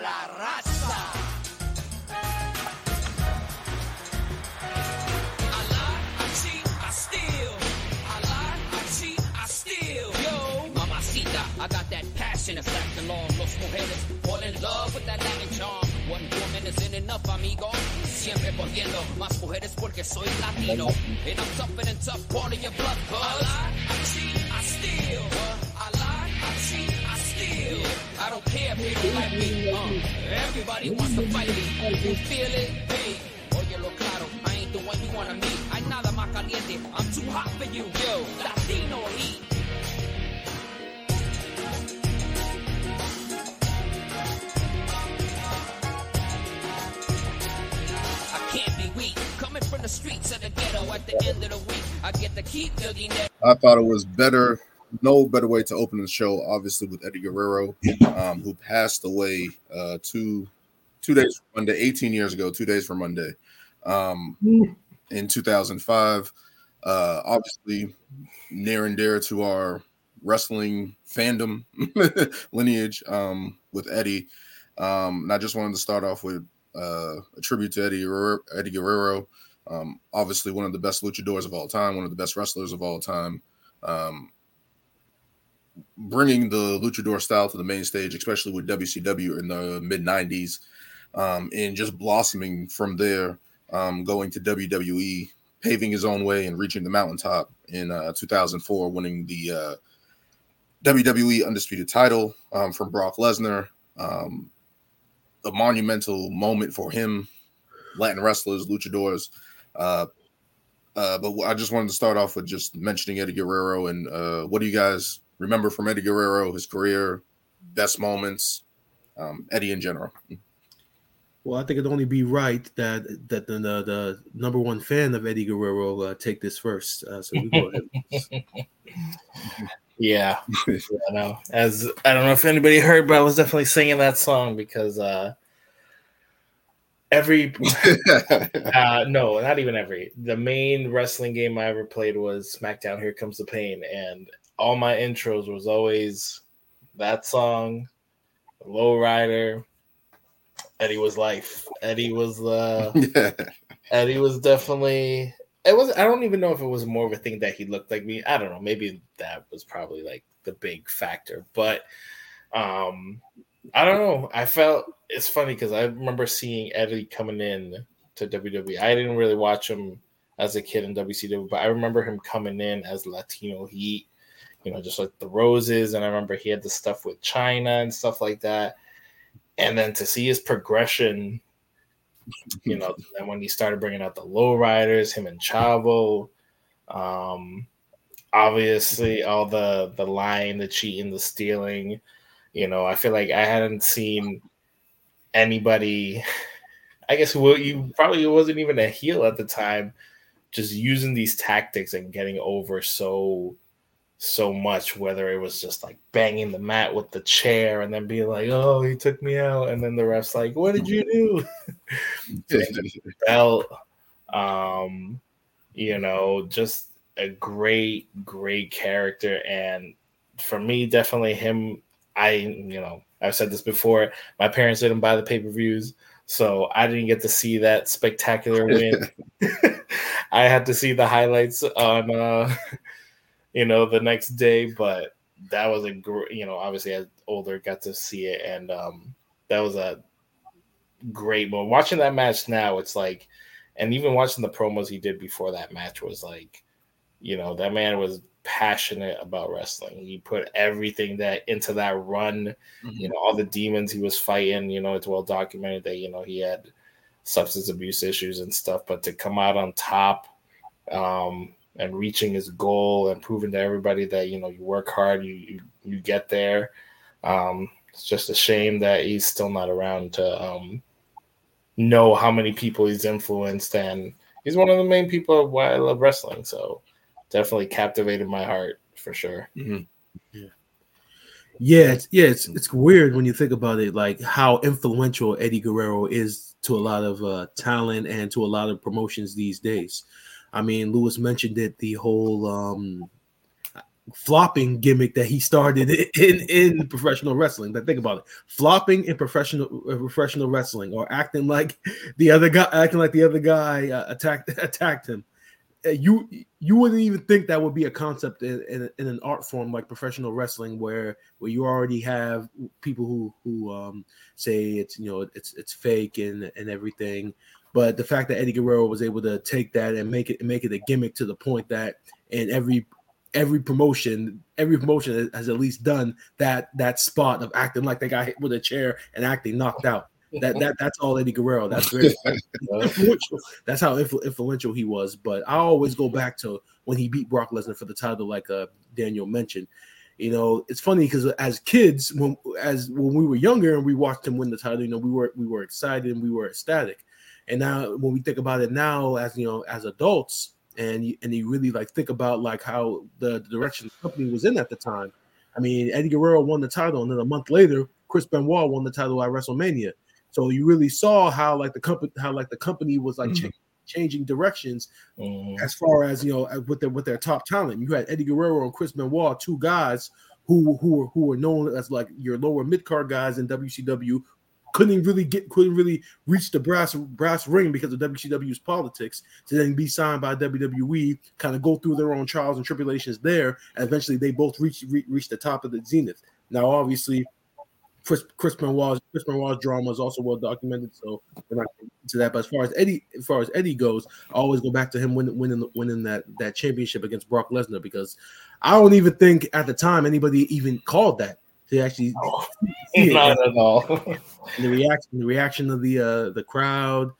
la raza. I got that passion effect along los mujeres. Fall in love with that Latin charm. One woman isn't enough, amigo. Siempre cogiendo más mujeres porque soy latino. And I'm tougher than tough, part of your blood. I I cheat, don't care if like me. Uh, everybody wants to fight me. You feel it? Hey. Oye, lo claro, I ain't the one you wanna meet. Nada más caliente. I'm too hot for you, yo. Latino heat. I can't be weak. Coming from the streets of the ghetto at the end of the week. I get the. I thought it was better, no better way to open the show, obviously with Eddie Guerrero, um, who passed away uh, two two days from Monday, 18 years ago, two days from Monday, um, in 2005. Uh, obviously, near and dear to our wrestling fandom lineage um, with Eddie. Um, and I just wanted to start off with uh, a tribute to Eddie Guerrero, Eddie Guerrero. Um, obviously, one of the best luchadors of all time, one of the best wrestlers of all time. Um, bringing the luchador style to the main stage, especially with WCW in the mid 90s, um, and just blossoming from there, um, going to WWE, paving his own way and reaching the mountaintop in uh, 2004, winning the uh, WWE Undisputed title um, from Brock Lesnar. Um, a monumental moment for him, Latin wrestlers, luchadors. Uh, uh, but I just wanted to start off with just mentioning Eddie Guerrero and uh, what do you guys remember from Eddie Guerrero, his career, best moments, um, Eddie in general? Well, I think it'd only be right that that the the, the number one fan of Eddie Guerrero uh, take this first. Uh, so we go ahead. Yeah, yeah, I know. As I don't know if anybody heard, but I was definitely singing that song because uh every uh no, not even every. The main wrestling game I ever played was SmackDown Here Comes the Pain and all my intros was always that song, Low Rider, Eddie was life. Eddie was uh Eddie was definitely it was I don't even know if it was more of a thing that he looked like me. I don't know. Maybe that was probably like the big factor. But um I don't know. I felt it's funny because I remember seeing Eddie coming in to WWE. I didn't really watch him as a kid in WCW, but I remember him coming in as Latino Heat, you know, just like the roses. And I remember he had the stuff with Chyna and stuff like that. And then to see his progression you know, and when he started bringing out the lowriders, him and Chavo, um, obviously all the the lying, the cheating, the stealing, you know, I feel like I hadn't seen anybody. I guess who you probably wasn't even a heel at the time, just using these tactics and getting over so so much, whether it was just like banging the mat with the chair and then being like, oh, he took me out. And then the ref's like, what did you do? belt. Um, you know, just a great, great character. And for me, definitely him, I, you know, I've said this before. My parents didn't buy the pay per views. So I didn't get to see that spectacular win. I had to see the highlights on uh you know, the next day. But that was a great, you know, obviously as older, got to see it, and um, that was a great moment. Watching that match now, it's like, and even watching the promos he did before that match was like, you know, that man was passionate about wrestling. He put everything that into that run, mm-hmm. you know, all the demons he was fighting. You know, it's well documented that you know he had substance abuse issues and stuff, but to come out on top, um, and reaching his goal and proving to everybody that you know you work hard, you you, you get there. Um, it's just a shame that he's still not around to um, know how many people he's influenced, and he's one of the main people why I love wrestling. So definitely captivated my heart for sure. Mm-hmm. Yeah. Yeah, it's, yeah, it's it's weird when you think about it, like how influential Eddie Guerrero is to a lot of uh, talent and to a lot of promotions these days. I mean, Lewis mentioned it. The whole, um, flopping gimmick that he started in in professional wrestling. But think about it: flopping in professional uh, professional wrestling, or acting like the other guy, acting like the other guy uh, attacked attacked him. Uh, you you wouldn't even think that would be a concept in, in, in, an art form like professional wrestling, where where you already have people who who um, say it's you know it's it's fake and and everything. But the fact that Eddie Guerrero was able to take that and make it make it a gimmick to the point that in every every promotion, every promotion has at least done that that spot of acting like they got hit with a chair and acting knocked out. That that that's all Eddie Guerrero. That's very influential. That's how influ- influential he was. But I always go back to when he beat Brock Lesnar for the title, like uh, Daniel mentioned. You know, it's funny because as kids, when as when we were younger and we watched him win the title, you know, we were we were excited and we were ecstatic. And now when we think about it now, as you know, as adults, and you, and you really like think about like how the, the direction the company was in at the time. I mean, Eddie Guerrero won the title, and then a month later, Chris Benoit won the title at WrestleMania. So you really saw how like the company how like the company was like mm-hmm. ch- changing directions mm-hmm. as far as you know with their with their top talent. You had Eddie Guerrero and Chris Benoit, two guys who who were who were known as like your lower mid card guys in WCW couldn't really get couldn't really reach the brass brass ring because of WCW's politics to then be signed by WWE, kind of go through their own trials and tribulations there, and eventually they both reach re- reach the top of the zenith. Now, obviously, Chris Chris Benoit's Chris Benoit's drama is also well documented, so we're not into that. But as far as Eddie, as far as Eddie goes, I always go back to him winning winning winning that that championship against Brock Lesnar because I don't even think at the time anybody even called that to actually not at all. the reaction, the reaction of the uh, the crowd.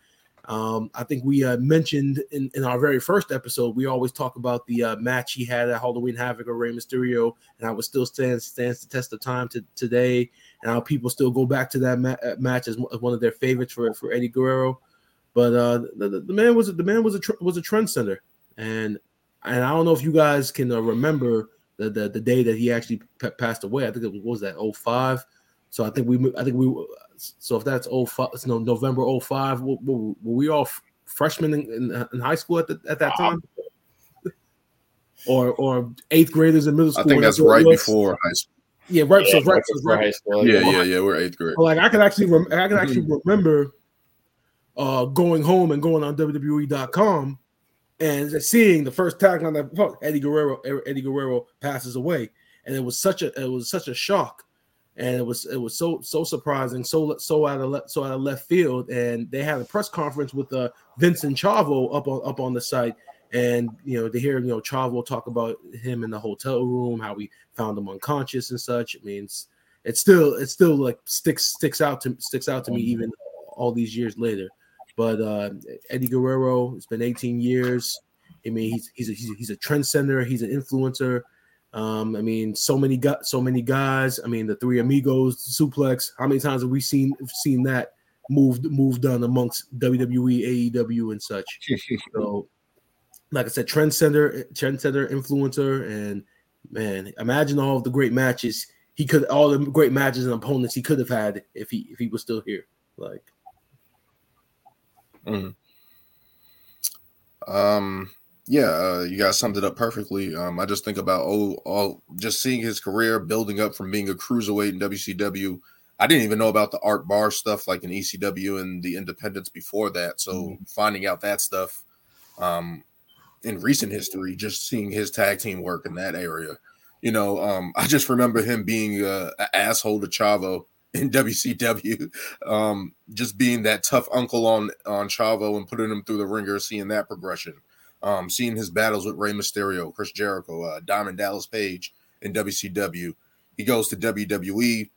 Um, I think we uh, mentioned in, in our very first episode, we always talk about the uh, match he had at Halloween Havoc or Rey Mysterio, and how it still stands stands the test of time to today, and how people still go back to that ma- uh, match as, one of their favorites for, for Eddie Guerrero. But uh, the, the, the man was the man was a tr- was a trendsetter, and and I don't know if you guys can uh, remember the, the the day that he actually p- passed away. I think it was, was that 05. So I think we I think we so if that's 05, it's no November 05, were, were, we all freshmen in, in, in, high school at the, at that time? Or or eighth graders in middle school. I think that's right before high school. Yeah, right. Yeah, so right, so right. High school. Yeah, yeah, yeah. We're eighth grade. Like I can actually, rem- I can actually remember uh, going home and going on WWE.com and seeing the first tag on that Eddie Guerrero Eddie Guerrero passes away, and it was such a it was such a shock, and it was it was so so surprising, so so out of le, so out of left field, and they had a press conference with uh, Vincent Chavo up on up on the site, and you know to hear you know Chavo talk about him in the hotel room, how we found him unconscious and such. It means it's still it's still like sticks sticks out to sticks out to me mm-hmm. even all these years later. But uh, Eddie Guerrero, it's been 18 years. I mean, he's he's a, he's a, he's a trendsetter. He's an influencer. Um, I mean, so many got so many guys. I mean, the three amigos suplex. How many times have we seen seen that moved moved done amongst WWE, AEW, and such? so, like I said, trendsetter, trendsetter, influencer, and man, imagine all the great matches he could, all the great matches and opponents he could have had if he if he was still here. Like, Mm. Um, yeah, uh, you guys summed it up perfectly. Um, I just think about oh, all just seeing his career building up from being a cruiserweight in WCW. I didn't even know about the art bar stuff like in ECW and the independents before that. So mm-hmm. finding out that stuff um, in recent history, just seeing his tag team work in that area, you know, um, I just remember him being uh, an asshole to Chavo in WCW. Um, just being that tough uncle on on Chavo and putting him through the ringer, seeing that progression. Um, seeing his battles with Rey Mysterio, Chris Jericho, uh, Diamond Dallas Page in WCW. He goes to WWE,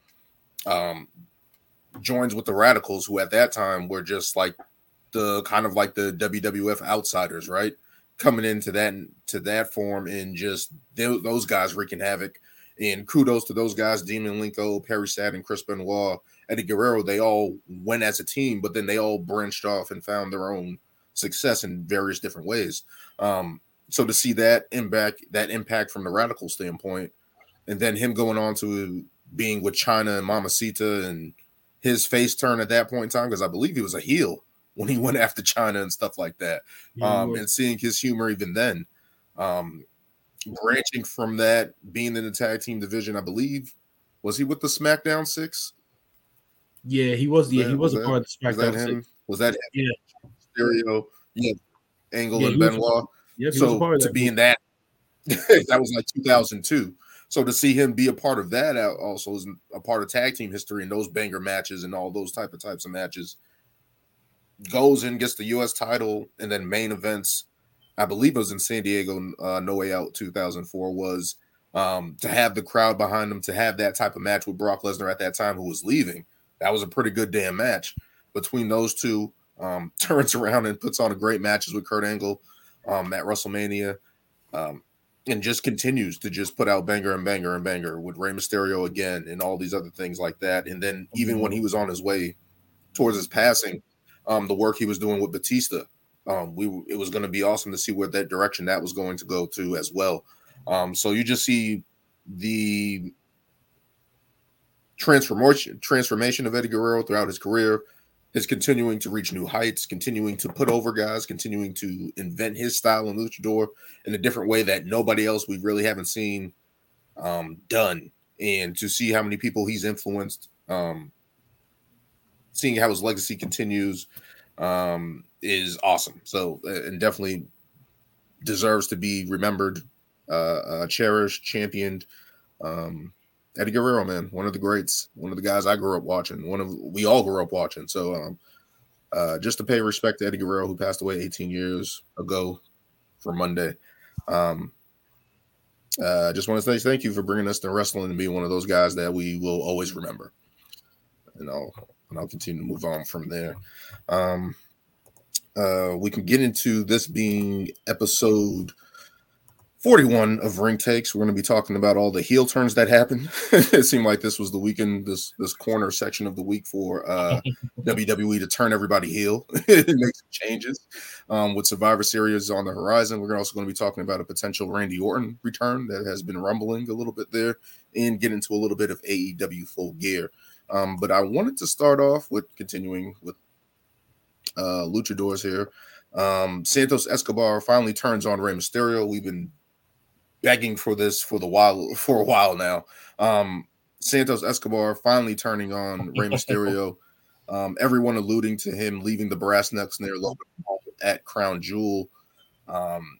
um, joins with the Radicals, who at that time were just like the kind of like the WWF outsiders, right? Coming into that to that form and just those guys wreaking havoc and kudos to those guys, Dean Malenko, Perry Sad, and Chris Benoit, Eddie Guerrero. They all went as a team, but then they all branched off and found their own success in various different ways. Um, so to see that impact, that impact from the radical standpoint, and then him going on to being with Chyna and Mamacita and his face turn at that point in time, because I believe he was a heel when he went after Chyna and stuff like that. Yeah, um, and seeing his humor even then. Um, branching from that, being in the tag team division, I believe, was he with the SmackDown Six? Yeah, he was. Yeah, he was, was a part of the Was that him? Six. Was that Yeah. Stereo? Yeah, Angle Yeah, and Benoit. Yeah, he was so part of to that. be in that, that was like 2002. So to see him be a part of that also is a part of tag team history and those banger matches and all those type of types of matches. Goes and gets the U.S. title and then main events. I believe it was in San Diego. Uh, no Way Out 2004 was um, to have the crowd behind him to have that type of match with Brock Lesnar at that time who was leaving. That was a pretty good damn match between those two. Um, turns around and puts on a great matches with Kurt Angle um, at WrestleMania, um, and just continues to just put out banger and banger and banger with Rey Mysterio again and all these other things like that. And then even when he was on his way towards his passing, um, the work he was doing with Batista, um, we it was going to be awesome to see where that direction that was going to go to as well. Um, so you just see the transformation transformation of Eddie Guerrero throughout his career is continuing to reach new heights, continuing to put over guys, continuing to invent his style in luchador in a different way that nobody else we really haven't seen um, done, and to see how many people he's influenced, um, seeing how his legacy continues, um, is awesome. So, uh, and definitely deserves to be remembered, uh, uh, cherished, championed. Um, Eddie Guerrero, man, one of the greats, one of the guys I grew up watching, one of we all grew up watching. So, um, uh, just to pay respect to Eddie Guerrero, who passed away 18 years ago for Monday. Um, uh, just want to say thank you for bringing us to wrestling and being one of those guys that we will always remember. And I'll and I'll continue to move on from there. Um, uh, we can get into this being episode 41 of Ring Takes. We're going to be talking about all the heel turns that happened. it seemed like this was the weekend, this this corner section of the week for uh, WWE to turn everybody heel and make some changes. Um, with Survivor Series on the horizon, we're also going to be talking about a potential Randy Orton return that has been rumbling a little bit there, and get into a little bit of AEW full gear. Um, but I wanted to start off with continuing with uh, luchadors here. Um, Santos Escobar finally turns on Rey Mysterio. We've been begging for this for the while for a while now. Um, Santos Escobar finally turning on Rey Mysterio. um, everyone alluding to him leaving the brass knucks near Logan at Crown Jewel. Um,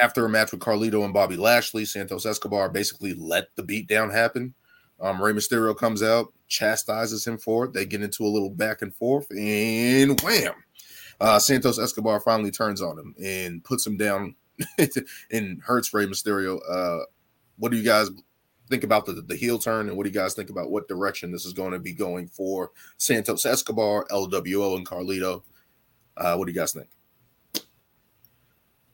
after a match with Carlito and Bobby Lashley, Santos Escobar basically let the beatdown happen. Um, Rey Mysterio comes out, chastises him for it. They get into a little back and forth, and wham! Uh, Santos Escobar finally turns on him and puts him down and hurts Rey Mysterio. Uh, what do you guys think about the, the heel turn, and what do you guys think about what direction this is going to be going for Santos Escobar, LWO, and Carlito? Uh, what do you guys think?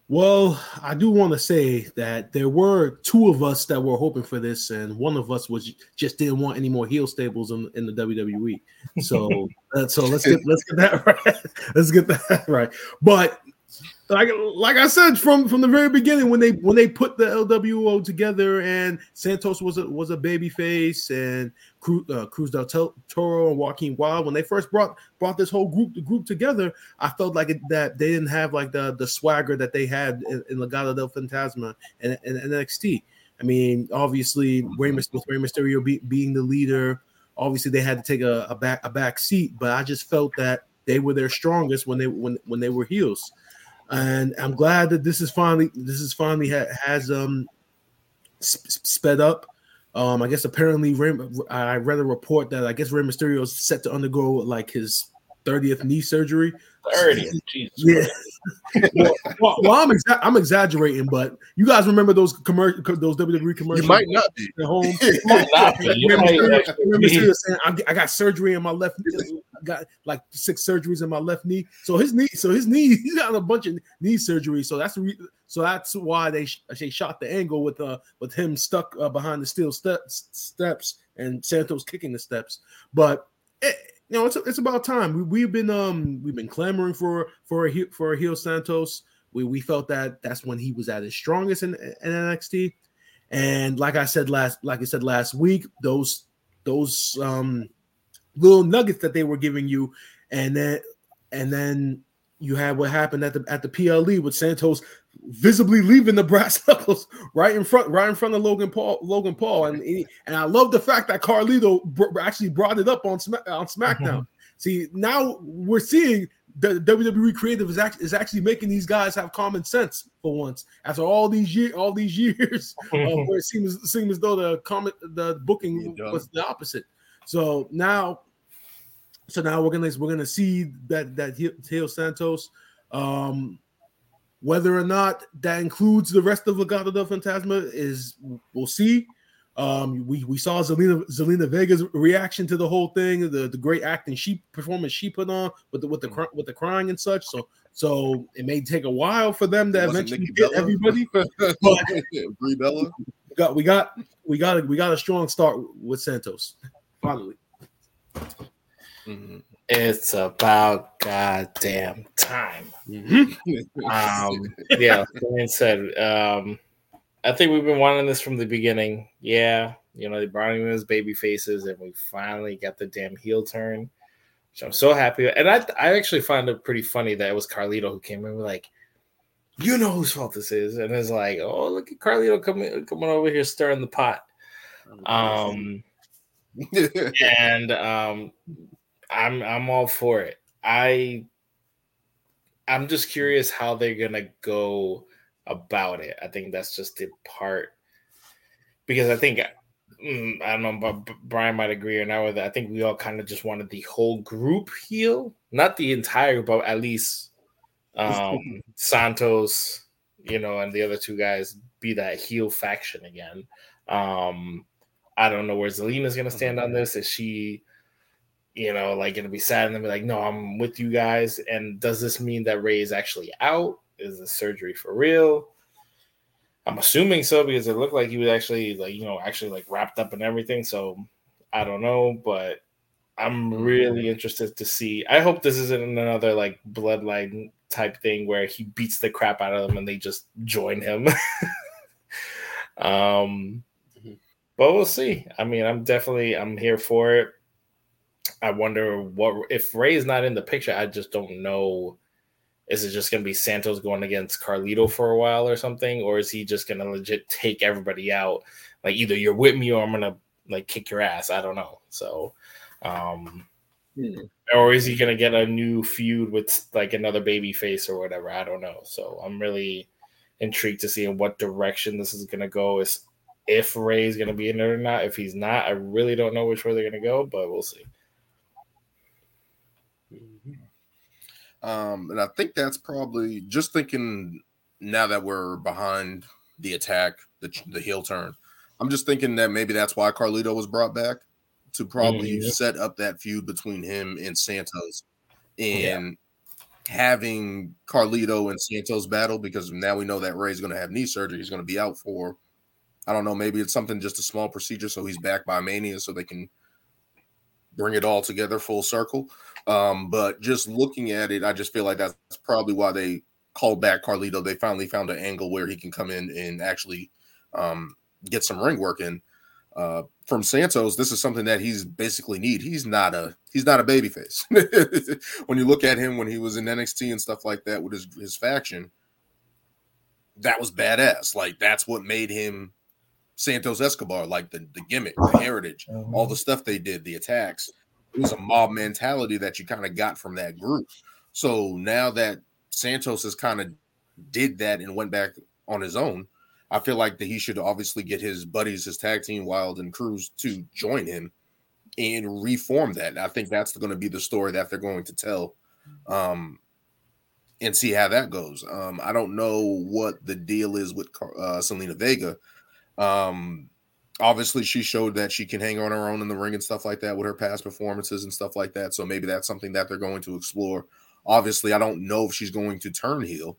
Well, I do want to say that there were two of us that were hoping for this, and one of us was just didn't want any more heel stables in, in the WWE. So, uh, so let's get let's get that right. Let's get that right. But like like I said from from the very beginning, when they when they put the LWO together, and Santos was a was a baby face, and Cruz, uh, Cruz del Toro and Joaquin Wilde, when they first brought brought this whole group the group together, I felt like it, that they didn't have like the the swagger that they had in, in Legado del Fantasma and, and, and NXT. I mean, obviously, Rey, with Rey Mysterio be, being the leader, obviously they had to take a, a back a back seat. But I just felt that they were their strongest when they when when they were heels and I'm glad that this is finally this is finally ha- has um sp- sped up. Um, I guess apparently I read a report that I guess Rey Mysterio is set to undergo like his 30th knee surgery. 30. Jesus Yeah. well, well, well, I'm exa- I'm exaggerating, but you guys remember those commercial those WWE commercials? You might not be. at home. Might not be. You might Mysterio- Rey be. Mysterio saying, I got surgery in my left knee. Got like six surgeries in my left knee. So his knee, so his knee, he's got a bunch of knee surgery. So that's re- so that's why they they shot the angle with uh with him stuck uh, behind the steel steps steps and Santos kicking the steps. But it, you know, it's it's about time. We, we've been um we've been clamoring for for a for a heel Santos. We we felt that that's when he was at his strongest in, in NXT. And like I said last like I said last week, those those um little nuggets that they were giving you, and then and then you had what happened at the at the PLE with Santos visibly leaving the brass knuckles right in front, right in front of Logan Paul. Logan Paul, and and I love the fact that Carlito br- actually brought it up on Sma- on SmackDown. Mm-hmm. See, now we're seeing the WWE creative is actually is actually making these guys have common sense for once. After all these years, all these years, uh, where it seems seems as though the comment the booking was the opposite. So now, so now we're gonna we're gonna see that that Teo Santos. Um, whether or not that includes the rest of Legado del Fantasma is we'll see. Um, we, we saw Zelina Zelina Vega's reaction to the whole thing, the, the great acting she performance she put on with the with the cry- with the crying and such. So so it may take a while for them to eventually get Bella? everybody. Brie Bella. We got we got we got a, we got a strong start with Santos. Finally, It's about goddamn time. Mm-hmm. Um, yeah, like I said, um, I think we've been wanting this from the beginning. Yeah, you know, they brought him in as baby faces, and we finally got the damn heel turn, which I'm so happy. And I, I actually find it pretty funny that it was Carlito who came in like, you know whose fault this is, and it's like, oh, look at Carlito coming coming over here stirring the pot. Um, and um, I'm I'm all for it. I I'm just curious how they're gonna go about it. I think that's just the part because I think mm, I don't know, but Brian might agree or not with it. I think we all kind of just wanted the whole group heel, not the entire, but at least um, Santos, you know, and the other two guys be that heel faction again. Um, I don't know where Zelina's gonna stand on this. Is she, you know, like it'll be sad and then be like, no, I'm with you guys? And does this mean that Rey is actually out? Is the surgery for real? I'm assuming so because it looked like he was actually like, you know, actually like wrapped up and everything. So I don't know, but I'm really interested to see. I hope this isn't another like bloodline type thing where he beats the crap out of them and they just join him. um but we'll see. I mean, I'm definitely I'm here for it. I wonder what if Rey's not in the picture. I just don't know. Is it just going to be Santos going against Carlito for a while or something, or is he just going to legit take everybody out? Like either you're with me or I'm going to like kick your ass. I don't know. So, um, Hmm. or is he going to get a new feud with like another baby face or whatever? I don't know. So I'm really intrigued to see in what direction this is going to go. Is if Rey's going to be in it or not. If he's not, I really don't know which way they're going to go, but we'll see. Um, and I think that's probably just thinking now that we're behind the attack, the the heel turn. I'm just thinking that maybe that's why Carlito was brought back to probably Mhm. set up that feud between him and Santos, and having Carlito and Santos battle because now we know that Rey's going to have knee surgery. He's going to be out for, I don't know, maybe it's something just a small procedure, so he's back by Mania, so they can bring it all together full circle. Um, but just looking at it, I just feel like that's probably why they called back Carlito. They finally found an angle where he can come in and actually um, get some ring work in. Uh, from Santos, this is something that he's basically need. He's not a he's not a baby face. when you look at him when he was in NXT and stuff like that with his his faction, that was badass. Like that's what made him Santos Escobar, like the, the gimmick, the heritage, all the stuff they did, the attacks. It was a mob mentality that you kind of got from that group. So now that Santos has kind of did that and went back on his own, I feel like that he should obviously get his buddies, his tag team, Wilde and Cruz, to join him and reform that. I think that's going to be the story that they're going to tell, um, and see how that goes. Um, I don't know what the deal is with uh, Zelina Vega. Um, obviously, she showed that she can hang on her own in the ring and stuff like that with her past performances and stuff like that. So maybe that's something that they're going to explore. Obviously, I don't know if she's going to turn heel.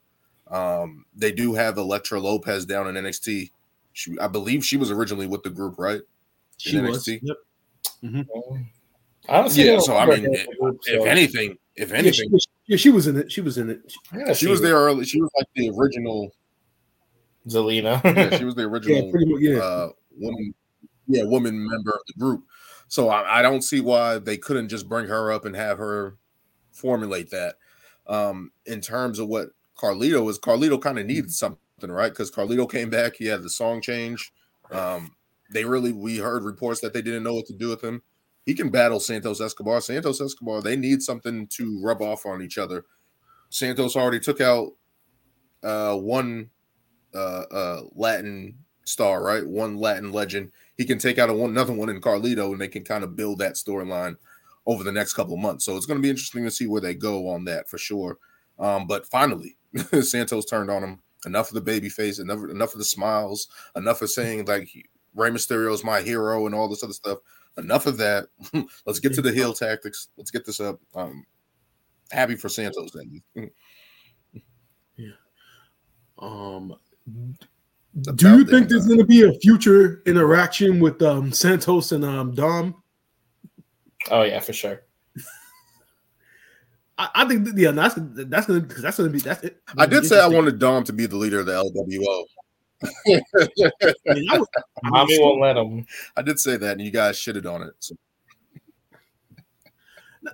Um, they do have Elektra Lopez down in NXT. She, I believe she was originally with the group, right? She In was. NXT? Yep. I don't see Yeah. So I mean, in the group, if anything, if Yeah, she, anything, was, yeah, she was in it. She was in it. Yeah, she was there early. She was like the original. Zelina. Yeah, she was the Yeah, original pretty much. Yeah. uh, woman, yeah, woman member of the group. So I, I don't see why they couldn't just bring her up and have her formulate that. Um, in terms of what Carlito is Carlito kind of needed something, right? Because Carlito came back, he had the song change. Um, they really we heard reports that they didn't know what to do with him. He can battle Santos Escobar. Santos Escobar, they need something to rub off on each other. Santos already took out uh one uh uh Latin star, right? One Latin legend. He can take out one another one in Carlito, and they can kind of build that storyline over the next couple of months. So it's going to be interesting to see where they go on that for sure. Um, but finally, Santos turned on him. Enough of the baby face, enough, enough of the smiles, enough of saying like Rey Mysterio is my hero and all this other stuff. Enough of that. Let's get to the heel tactics. Let's get this up. Um, happy for Santos then. yeah. Um, do you think there's going to be a future interaction with um, Santos and um, Dom? Oh yeah, for sure. I, I think yeah, that's that's gonna that's gonna be that's it. I did say I wanted Dom to be the leader of the LWO. I mean, was, Mommy won't let him. I did say that, and you guys shitted on it. So.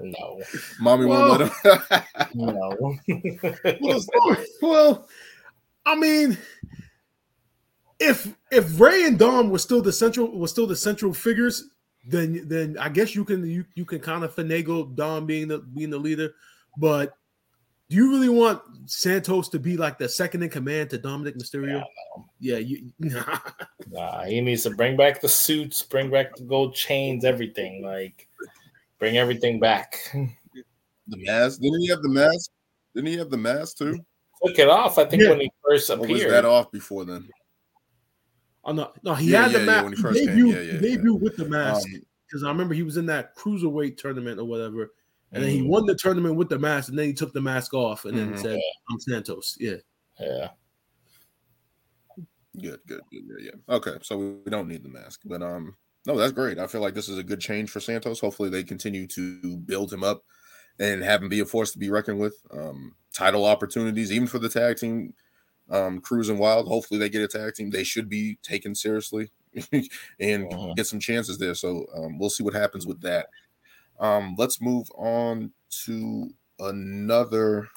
No, mommy well, won't let him. no. well, well, I mean, if if Rey and Dom were still the central was still the central figures, then then I guess you can you, you can kind of finagle Dom being the being the leader. But do you really want Santos to be like the second in command to Dominik Mysterio? Yeah, yeah you nah, he needs to bring back the suits, bring back the gold chains, everything. Like bring everything back. The mask. Didn't he have the mask? Didn't he have the mask too? Took it off, I think, yeah. when he first appeared. Or was that off before then? Oh no, no, he yeah, had yeah, the mask. Yeah, when he first he debuted, came. Yeah, yeah, debuted with the mask because um, I remember he was in that cruiserweight tournament or whatever, and then he mm. won the tournament with the mask, and then he took the mask off and mm-hmm. then said, "I'm Santos." Yeah, yeah. Good, good, good, yeah, yeah. Okay, so we don't need the mask, but um, no, that's great. I feel like this is a good change for Santos. Hopefully, they continue to build him up and have him be a force to be reckoned with. Um, title opportunities, even for the tag team um, Cruising Wilde. Hopefully, they get a tag team. They should be taken seriously and uh-huh. get some chances there. So um, we'll see what happens with that. Um, let's move on to another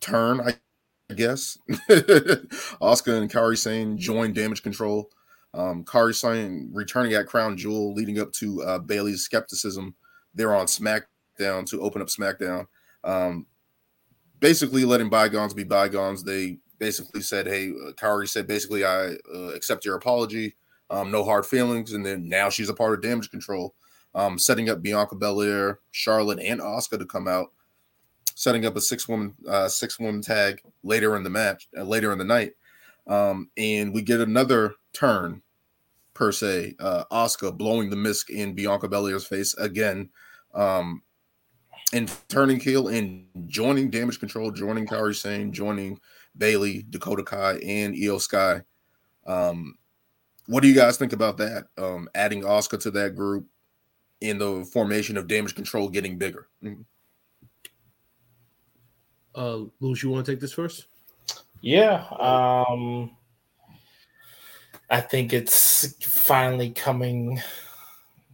turn, I guess. Asuka and Kairi Sane join Damage Control. Um, Kairi Sane returning at Crown Jewel, leading up to uh, Bayley's skepticism. They're on SmackDown to open up SmackDown. Um, basically letting bygones be bygones. They basically said, "Hey, uh, Kairi said basically I uh, accept your apology, um, no hard feelings," and then now she's a part of Damage Control, um, setting up Bianca Belair, Charlotte, and Asuka to come out, setting up a six woman uh, six woman tag later in the match, uh, later in the night, um, and we get another turn per se. Uh, Asuka blowing the mist in Bianca Belair's face again. Um, and turning heel and joining Damage Control, joining Kairi Sane, joining Bayley, Dakota Kai, and Iyo Sky. Um, what do you guys think about that? Um, adding Asuka to that group in the formation of Damage Control getting bigger. Mm-hmm. Uh, Louis, you want to take this first? Yeah. Um, I think it's finally coming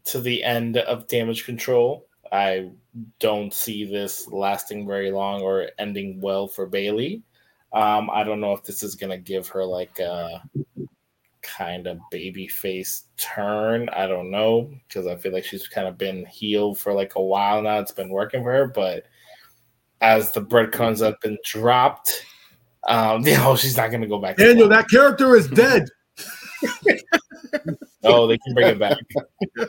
to the end of Damage Control. I don't see this lasting very long or ending well for Bayley. Um, I don't know if this is gonna give her like a kind of baby face turn. I don't know because I feel like she's kind of been healed for like a while now. It's been working for her, but as the breadcrumbs have been dropped, um, you know, she's not gonna go back. Daniel, that character is dead. oh, they can bring it back.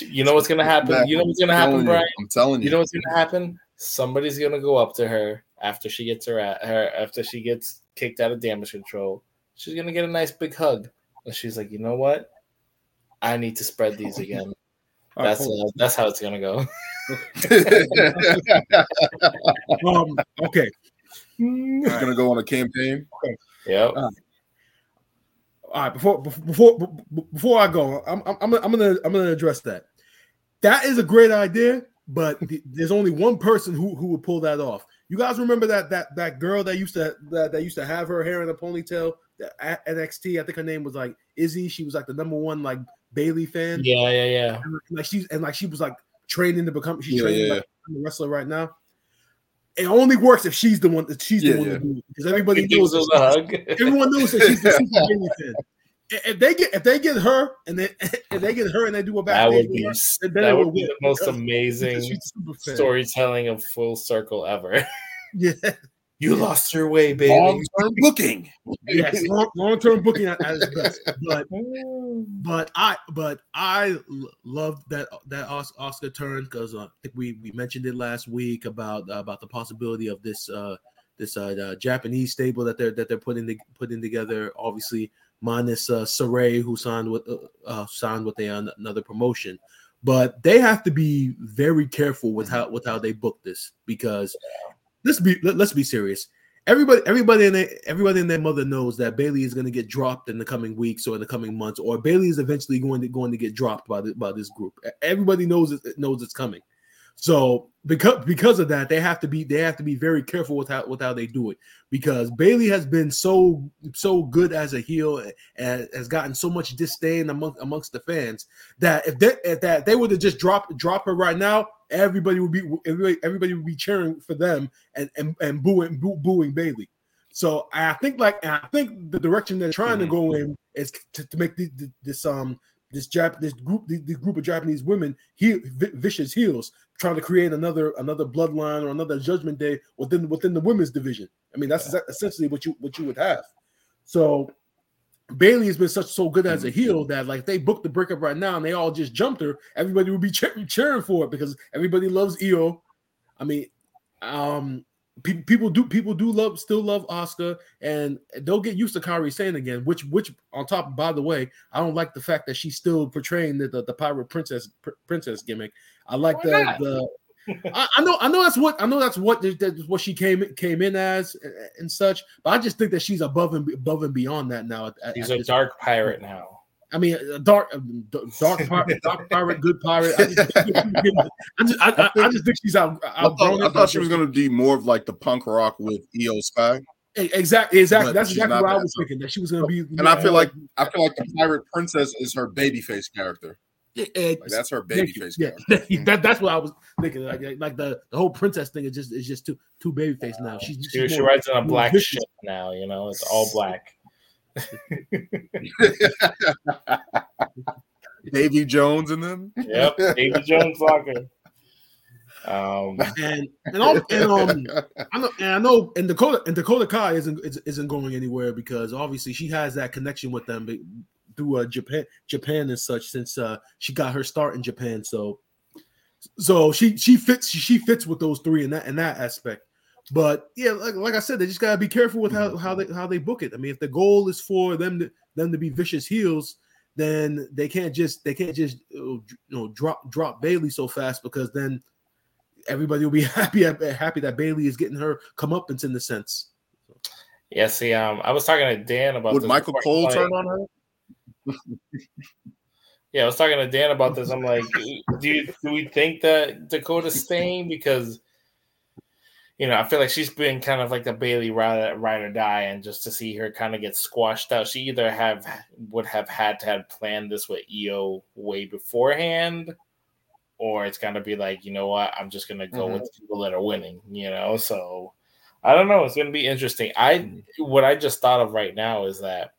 You know what's gonna happen? You know what's gonna happen, Brian? I'm telling you. You know what's gonna happen? Somebody's gonna go up to her after she gets her at her after she gets kicked out of damage control. She's gonna get a nice big hug, and she's like, you know what? I need to spread these again. That's right, uh, that's how it's gonna go. um, okay. He's gonna go on a campaign. Okay. Yep. Uh, all right, before before before I go, I'm I'm I'm gonna I'm gonna address that. That is a great idea, but there's only one person who who would pull that off. You guys remember that that that girl that used to that, that used to have her hair in a ponytail at NXT? I think her name was like Izzy. She was like the number one like Bayley fan. Yeah, yeah, yeah. And like she's and like she was like training to become she's yeah, training yeah. like a wrestler right now. It only works if she's the one that she's Yeah, the one yeah. to do it because everybody He gives knows us a hug. everyone knows that she's the super fan. If they get if they get her and then if they get her and they do a That would be her, then that would be the most amazing because she's a super fan. storytelling of full circle ever. Yeah, You lost your way, baby. Long term booking. yes, long term booking at, at its best. But but I but I love that that Asuka turn because uh, I think we we mentioned it last week about uh, about the possibility of this uh this uh, uh Japanese stable that they're that they're putting the, putting together. Obviously, minus uh, Sarray who signed with uh, uh, signed with a, another promotion, but they have to be very careful with how with how they book this because let's be let, let's be serious. Everybody, everybody in their, everybody and their mother knows that Bayley is going to get dropped in the coming weeks or in the coming months, or Bayley is eventually going to going to get dropped by the, by this group. Everybody knows it knows it's coming. So because because of that, they have to be they have to be very careful with how with how they do it because Bayley has been so so good as a heel and has gotten so much disdain among amongst the fans that if they if that they were to just drop drop her right now, everybody would be everybody, everybody would be cheering for them and and, and booing boo, booing Bayley. So I think like I think the direction they're trying to go in is to, to make the, the, this um this Jap this group the, the group of Japanese women vi- vicious heels trying to create another another bloodline or another Judgment Day within within the women's division. I mean that's essentially what you what you would have. So Bayley has been such so good as a heel that like they booked the breakup right now and they all just jumped her, everybody would be cheering, cheering for it because everybody loves Iyo. I mean, um, people people do people do love still love Asuka and they'll get used to Kairi Sane again. Which which on top, by the way, I don't like the fact that she's still portraying the the, the pirate princess pr- princess gimmick. I like Why the not? the. I, I know, I know that's what I know. That's what that's what she came came in as and such. But I just think that she's above and above and beyond that now. at- at- He's at a this dark pirate now. I mean, a dark, dark, pirate, dark pirate, good pirate. I just, I just, I, I, I just think she's out. I thought, I thought she was going to be more of like the punk rock with Iyo Sky. Exactly, exactly. but That's exactly what I was thinking. That she was going to be. And I feel like I feel like the pirate princess is her babyface character. Eh, Like that's her baby face. babyface Yeah, that, that's what I was thinking. Like, like the, the whole princess thing is just is just too too babyface now. She's, She, she's she more- rides on a black vicious. ship now. You know, it's all black. Davy Jones and them. Yep, David Jones Locker. Um, and and, all, and um, I know, and I know, and Dakota and Dakota Kai isn't is- isn't going anywhere because obviously she has that connection with them be- through uh, Japan, Japan and such since uh, she got her start in Japan. So, so she she fits she fits with those three in that in that aspect. But yeah, like, like I said, they just gotta be careful with how, how they how they book it. I mean, if the goal is for them to them to be vicious heels, then they can't just they can't just you know drop drop Bayley so fast because then everybody will be happy happy that Bayley is getting her comeuppance in the sense. yeah, see, um, I was talking to Dan about Would this Michael Cole turn on her? Yeah, I was talking to Dan about this. I'm like, do you, do we think that Dakota's staying because you know I feel like she's been kind of like the Bayley ride, ride or die, and just to see her kind of get squashed out, she either have would have had to have planned this with Iyo way beforehand, or it's gonna be like, you know what, I'm just gonna go with mm-hmm. people that are winning, you know. So I don't know. It's gonna be interesting. I what I just thought of right now is that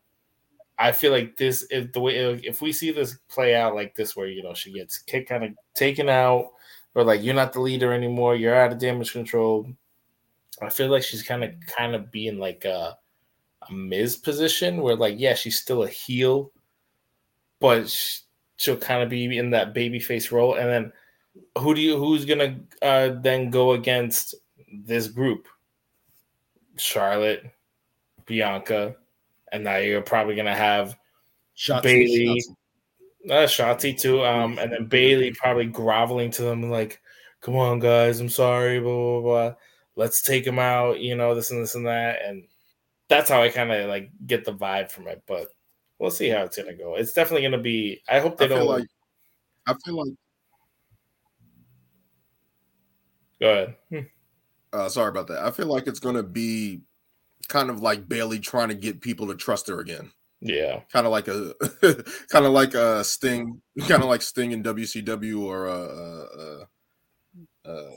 I feel like this if the way if we see this play out like this, where you know she gets kicked, kind of taken out, or like you're not the leader anymore, you're out of damage control. I feel like she's kind of kind of being like a, a Miz position where like yeah she's still a heel, but sh- she'll kind of be in that babyface role. And then who do you who's gonna uh, then go against this group? Charlotte, Bianca, and now you're probably gonna have Shots Bayley, uh, Shotzi too, um, and then Bayley probably groveling to them like, "Come on, guys, I'm sorry, blah blah blah. Let's take him out, you know, this and this and that." And that's how I kind of like get the vibe from it. But we'll see how it's gonna go. It's definitely gonna be. I hope they I don't. feel like I feel like go ahead. Hmm. uh, sorry about that. I feel like it's gonna be kind of like Bayley trying to get people to trust her again. Yeah, Kind of like a kind of like a Sting, kind of like Sting in WCW or uh, uh, uh, uh,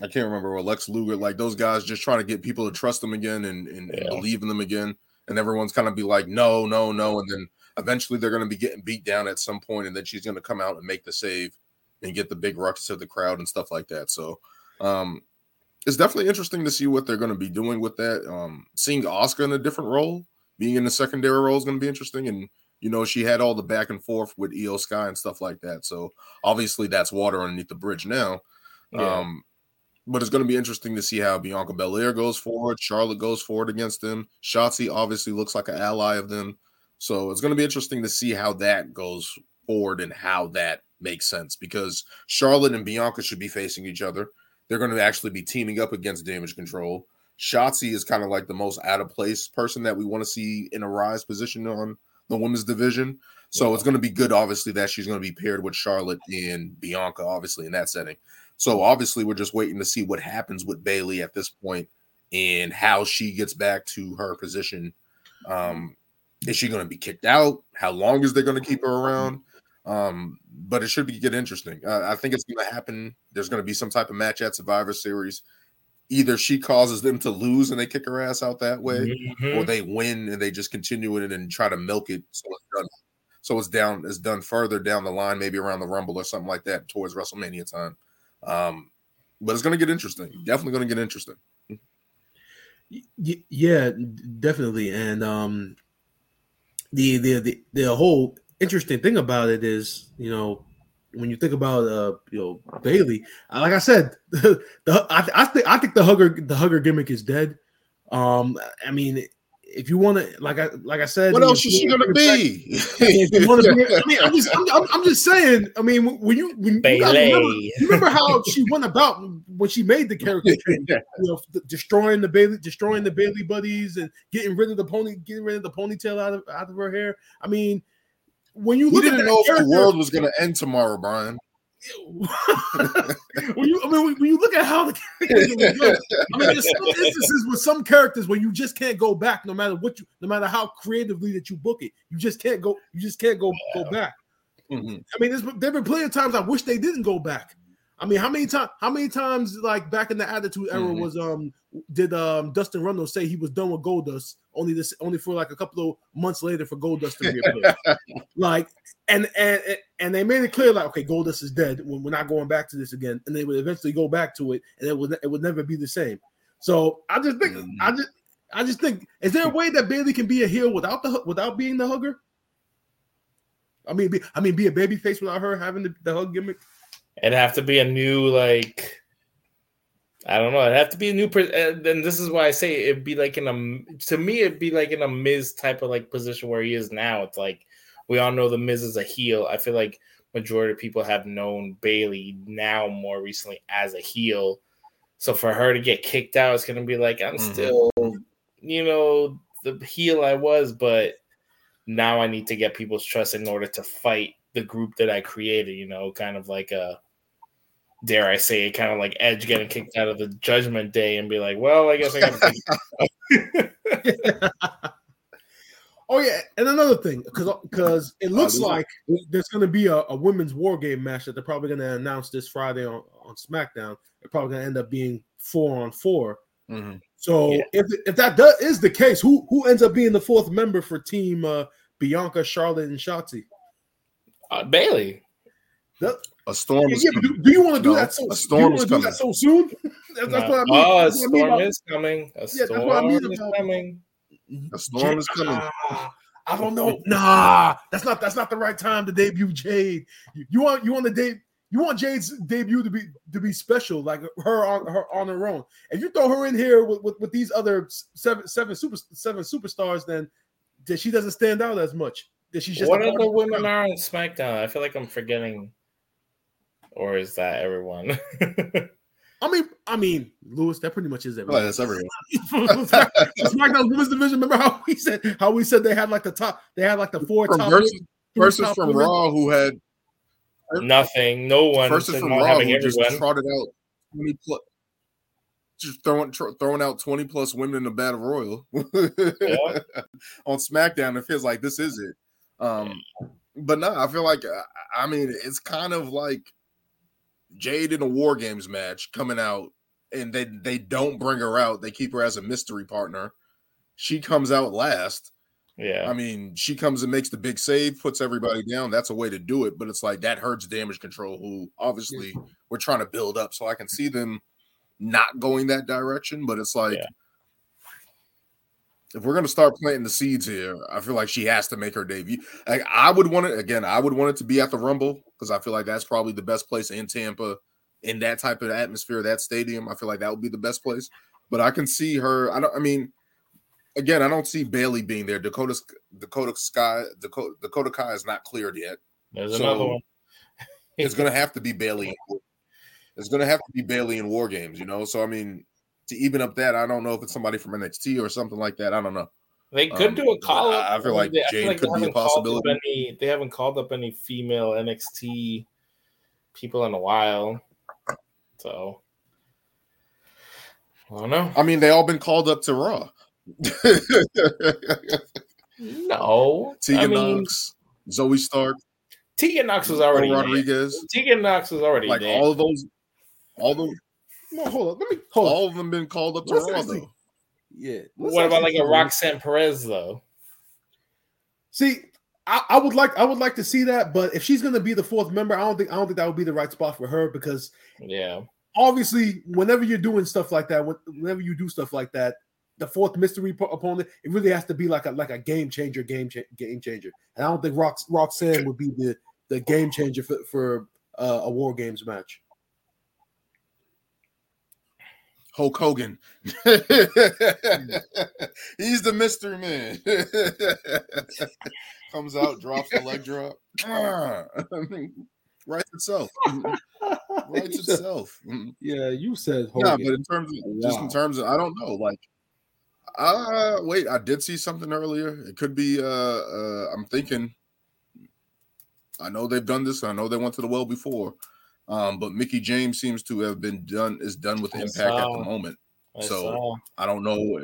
I can't remember what Lex Luger, like those guys just trying to get people to trust them again and, and, yeah. and believe in them again. And everyone's kind of be like, no, no, no. And then eventually they're going to be getting beat down at some point, and then she's going to come out and make the save and get the big rucks to the crowd and stuff like that. So um, it's definitely interesting to see what they're going to be doing with that. Um, seeing Asuka in a different role, being in the secondary role is going to be interesting. And you know, she had all the back and forth with Iyo Sky and stuff like that. So obviously that's water underneath the bridge now. Yeah. Um, but it's going to be interesting to see how Bianca Belair goes forward. Charlotte goes forward against them. Shotzi obviously looks like an ally of them. So it's going to be interesting to see how that goes forward and how that makes sense because Charlotte and Bianca should be facing each other. They're going to actually be teaming up against Damage Control. Shotzi is kind of like the most out of place person that we want to see in a rise position on the women's division. So yeah. it's going to be good, obviously, that she's going to be paired with Charlotte and Bianca, obviously, in that setting. So obviously, we're just waiting to see what happens with Bayley at this point and how she gets back to her position. Um, is she going to be kicked out? How long is they going to keep her around? Um, but it should be get interesting. Uh, I think it's going to happen. There's going to be some type of match at Survivor Series. Either she causes them to lose and they kick her ass out that way, mm-hmm. or they win and they just continue it and try to milk it so it's done. So it's down, it's done further down the line, maybe around the Rumble or something like that towards WrestleMania time. Um, but it's going to get interesting. Definitely going to get interesting. Yeah, definitely. And um, the the the the whole interesting thing about it is, you know, when you think about uh, you know, Bayley, like I said, the, I, I think I think the hugger the hugger gimmick is dead. Um, I mean, if you want to, like I like I said, what else is she gonna be? be? I mean, I'm just I'm, I'm, just saying. I mean, when you when you, remember, you remember how she went about when she made the character, change, you know, destroying the Bayley, destroying the Bayley buddies, and getting rid of the pony, getting rid of the ponytail out of out of her hair. I mean, when you look we didn't know if the world was going to end tomorrow, Brian. when you, I mean, when you look at how the characters I mean, there's some instances with some characters where you just can't go back, no matter what you, no matter how creatively that you book it, you just can't go, you just can't go go back. Mm-hmm. I mean, there's there've been plenty of times I wish they didn't go back. I mean, how many times? How many times, like back in the Attitude Era, mm-hmm. was um did um Dustin Runnels say he was done with Goldust only this only for like a couple of months later for Goldust to reappear? like, and and and they made it clear like, okay, Goldust is dead. We're not going back to this again, and they would eventually go back to it, and it would it would never be the same. So I just think mm-hmm. I just I just think is there a way that Bayley can be a heel without the without being the hugger? I mean, be, I mean, be a baby face without her having the, the hug gimmick. It'd have to be a new like I don't know. It'd have to be a new. and this is why I say it'd be like in a. To me, it'd be like in a Miz type of like position where he is now. It's like we all know the Miz is a heel. I feel like majority of people have known Bayley now more recently as a heel. So for her to get kicked out, it's gonna be like I'm mm-hmm. still, you know, the heel I was, but now I need to get people's trust in order to fight the group that I created, you know, kind of like a dare I say it, kind of like Edge getting kicked out of the Judgment Day and be like, well, I guess I got. oh yeah, and another thing, because because it looks like there's going to be a, a, women's war game match that they're probably going to announce this Friday on, on SmackDown. They're probably going to end up being four on 4 mm-hmm. So yeah. if if that does, is the case, who who ends up being the fourth member for Team uh, Bianca, Charlotte, and Shotzi? Uh, Bayley. That, a storm. Yeah, yeah do, do, you want to do no, that? So, a storm is coming. so soon? that's, that's, what I mean. Oh, a storm is coming. A yeah, storm I mean is coming. A storm is coming. I don't know. Nah, that's not that's not the right time to debut Jade. You, you want you want the date you want Jade's debut to be to be special, like her on her on her own. If you throw her in here with, with, with these other seven seven super seven superstars, then that she doesn't stand out as much. That she's just what other women are on SmackDown? I feel like I'm forgetting or is that everyone? I mean, I mean, Lewis, that pretty much is everyone. Oh, that's everyone. SmackDown Women's Division. Remember how we said how we said they had like the top, they had like the four from top versus, versus top from women. Raw who had nothing, no one versus from Raw who just trotted out twenty plus, just throwing tr- throwing out twenty plus women in the battle royal yeah. on SmackDown. It feels like this is it. Um, but no, I feel like I mean it's kind of like Jade in a War Games match coming out and they they don't bring her out. They keep her as a mystery partner. She comes out last. Yeah. I mean, she comes and makes the big save, puts everybody down. That's a way to do it, but it's like that hurts damage control, who obviously we're trying to build up. So I can see them not going that direction, but it's like Yeah. If we're gonna start planting the seeds here, I feel like she has to make her debut. Like I would want it again, I would want it to be at the Rumble because I feel like that's probably the best place in Tampa in that type of atmosphere, that stadium. I feel like that would be the best place. But I can see her. I don't. I mean, again, I don't see Bayley being there. Dakota Dakota Sky Dakota Dakota Kai is not cleared yet. There's So- another one. It's gonna have to be Bayley. It's gonna have to be Bayley in War Games, you know. So I mean, to even up that, I don't know if it's somebody from NXT or something like that. I don't know. They could Um, do a call up. I- feel like They- Jade they could be a haven't called up possibility. Any, they haven't called up any female NXT people in a while. So I don't know. I mean, they all been called up to Raw. No, Tegan I mean, Knox, Zoey Stark, Tegan Knox was already. Rodriguez, Tegan Knox was already like there. all of those, all them, No, hold on. Let me hold on. all of them been called up to Let's Raw actually- though. Yeah. let's what about actually like a see. Roxanne Perez though? See, I, I would like I would like to see that, but if she's gonna be the fourth member, I don't think I don't think that would be the right spot for her because Yeah, obviously, whenever you're doing stuff like that, when- whenever you do stuff like that, the fourth mystery po- opponent, it really has to be like a like a game changer, game cha- game changer. And I don't think Rox, Roxanne would be the the game changer for for uh, a War Games match. Hulk Hogan. He's the mystery man. Comes out, drops the leg drop. Ah. Writes itself. Writes itself. Yeah, you said Yeah, but in terms of just in terms of I don't know, like uh wait, I did see something earlier. It could be uh uh I'm thinking I know they've done this, I know they went to the well before. Um, but Mickie James seems to have been done is done with I impact at the moment. I So, saw. I don't know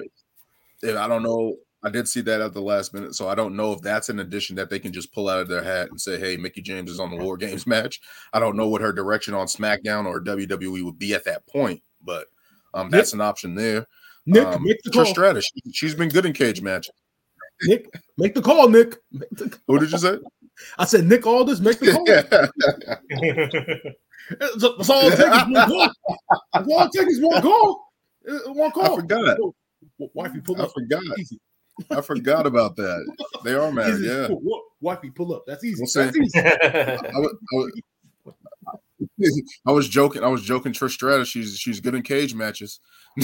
if, I don't know. I did see that at the last minute, so I don't know if that's an addition that they can just pull out of their hat and say, "Hey, Mickie James is on the War Games match." I don't know what her direction on SmackDown or WWE would be at that point, but um, that's an option there. Nick, um, make the Trish call. Stratus, she, she's been good in cage matches. Nick, make the call. Nick, the- Who did you say? I said Nick Aldis, make the call. That's, that's all it takes is one call. That's all it takes one call. Uh, One I call. forgot. Wifey, pull up. I forgot. Easy. I forgot about that. They are married. Easy. Yeah. Pull- Wifey, pull up. That's easy. We'll That's easy. I was, I, was, I was joking. I was joking. Trish Stratus, she's she's good in cage matches.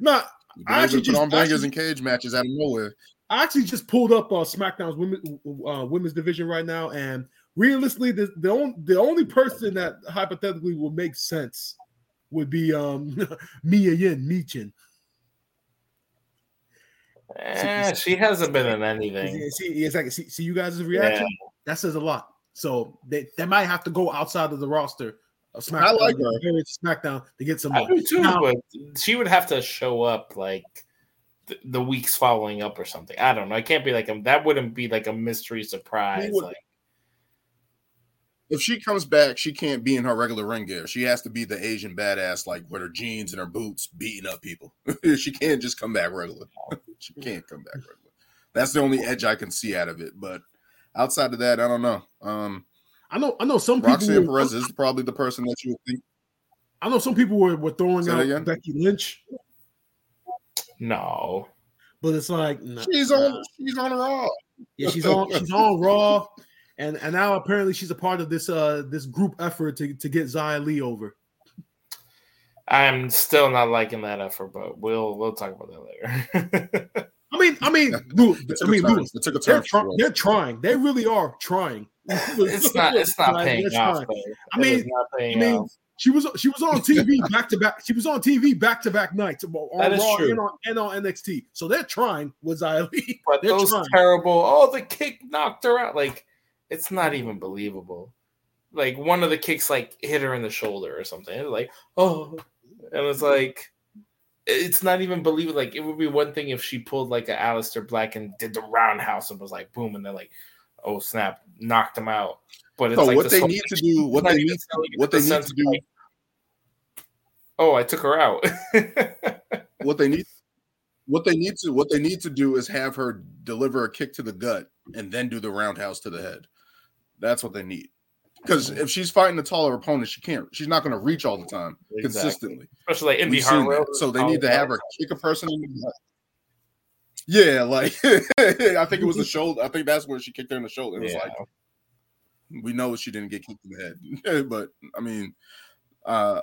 Nah, Been I actually to put on bangers actually- in cage matches out of nowhere. I actually just pulled up uh, SmackDown's women uh, women's division right now, and realistically, the the only the only person that hypothetically would make sense would be um Mia Yim Michin. Eh, she hasn't been in anything. See, exactly. See, see you guys' reaction. That says a lot. So they, they might have to go outside of the roster of SmackDown. I like her. to SmackDown to get some I do too, Now- but she would have to show up like the, the weeks following up or something. I don't know. I can't be like a, that. Wouldn't be like a mystery surprise. would- Like If she comes back, she can't be in her regular ring gear. She has to be the Asian badass, like with her jeans and her boots, beating up people. she can't just come back regular. she can't come back regular. That's the only edge I can see out of it. But outside of that, I don't know. Um, I know I know some people. Roxanne were- Perez is probably the person that you would think. I know some people were, were throwing Say out again? Becky Lynch, no, but it's like nah, She's nah. on. She's on Raw. Yeah, she's on she's on Raw, and and now apparently she's a part of this uh this group effort to to get Xia Li over. I'm still not liking that effort, but we'll we'll talk about that later. I mean, I mean, Lou, I mean, turn. Lou, It took they're, turn. try- they're trying. They really are trying. it's not it's not Like, paying off. I It is mean- not I paying mean, off. She was she was on TV back to back. She was on TV back to back nights on That is Raw true. and on, and on NXT. So they're trying with Xia Li. But they're those trying. terrible, oh, the kick knocked her out. Like, it's not even believable. Like, one of the kicks, like, hit her in the shoulder or something. Like, oh. And it's like, it's not even believable. Like, it would be one thing if she pulled, like, a Aleister Black and did the roundhouse and was like, boom. And then, like, oh snap, knocked him out. But it's so like what they need to do, what they need, to, what they need to do. Like, oh, I took her out. what they need, what they need to, what they need to do is have her deliver a kick to the gut and then do the roundhouse to the head. That's what they need. Because mm. if she's fighting a taller opponent, she can't. She's not going to reach all the time exactly. consistently, especially like Indi Hartwell. So they need to have her kick a person in the gut. Yeah, like I think it was the shoulder. I think that's where she kicked her in the shoulder. It was yeah. like we know she didn't get kicked in the head, but I mean, uh,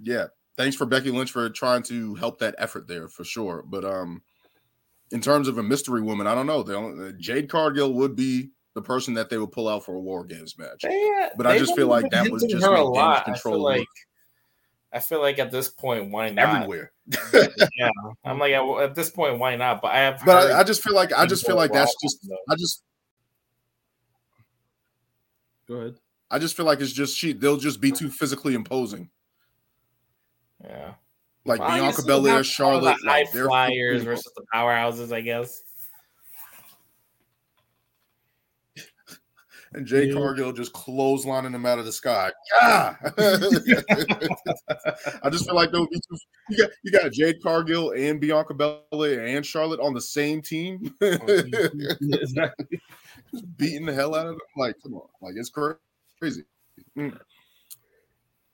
yeah. Thanks for Becky Lynch for trying to help that effort there for sure. But um, in terms of a mystery woman, I don't know. The only, uh, Jade Cargill would be the person that they would pull out for a War Games match. They, but I just feel like that was just her a lot. Control I feel like I feel like at this point, why not? Everywhere. yeah, I'm like at this point, why not? But I have. But I, I, just feel like I just feel like that's just I just. Go ahead. I just feel like it's just she. They'll just be too physically imposing. Yeah. Like well, Bianca Belair, Charlotte, the high like, flyers versus the powerhouses, I guess. and Jay yeah. Cargill just clotheslining him out of the sky. Yeah. I just feel like there be two. You got, you got Jade Cargill and Bianca Belair and Charlotte on the same team. Oh, exactly. Just beating the hell out of them. Like, come on. Like, it's crazy. Mm.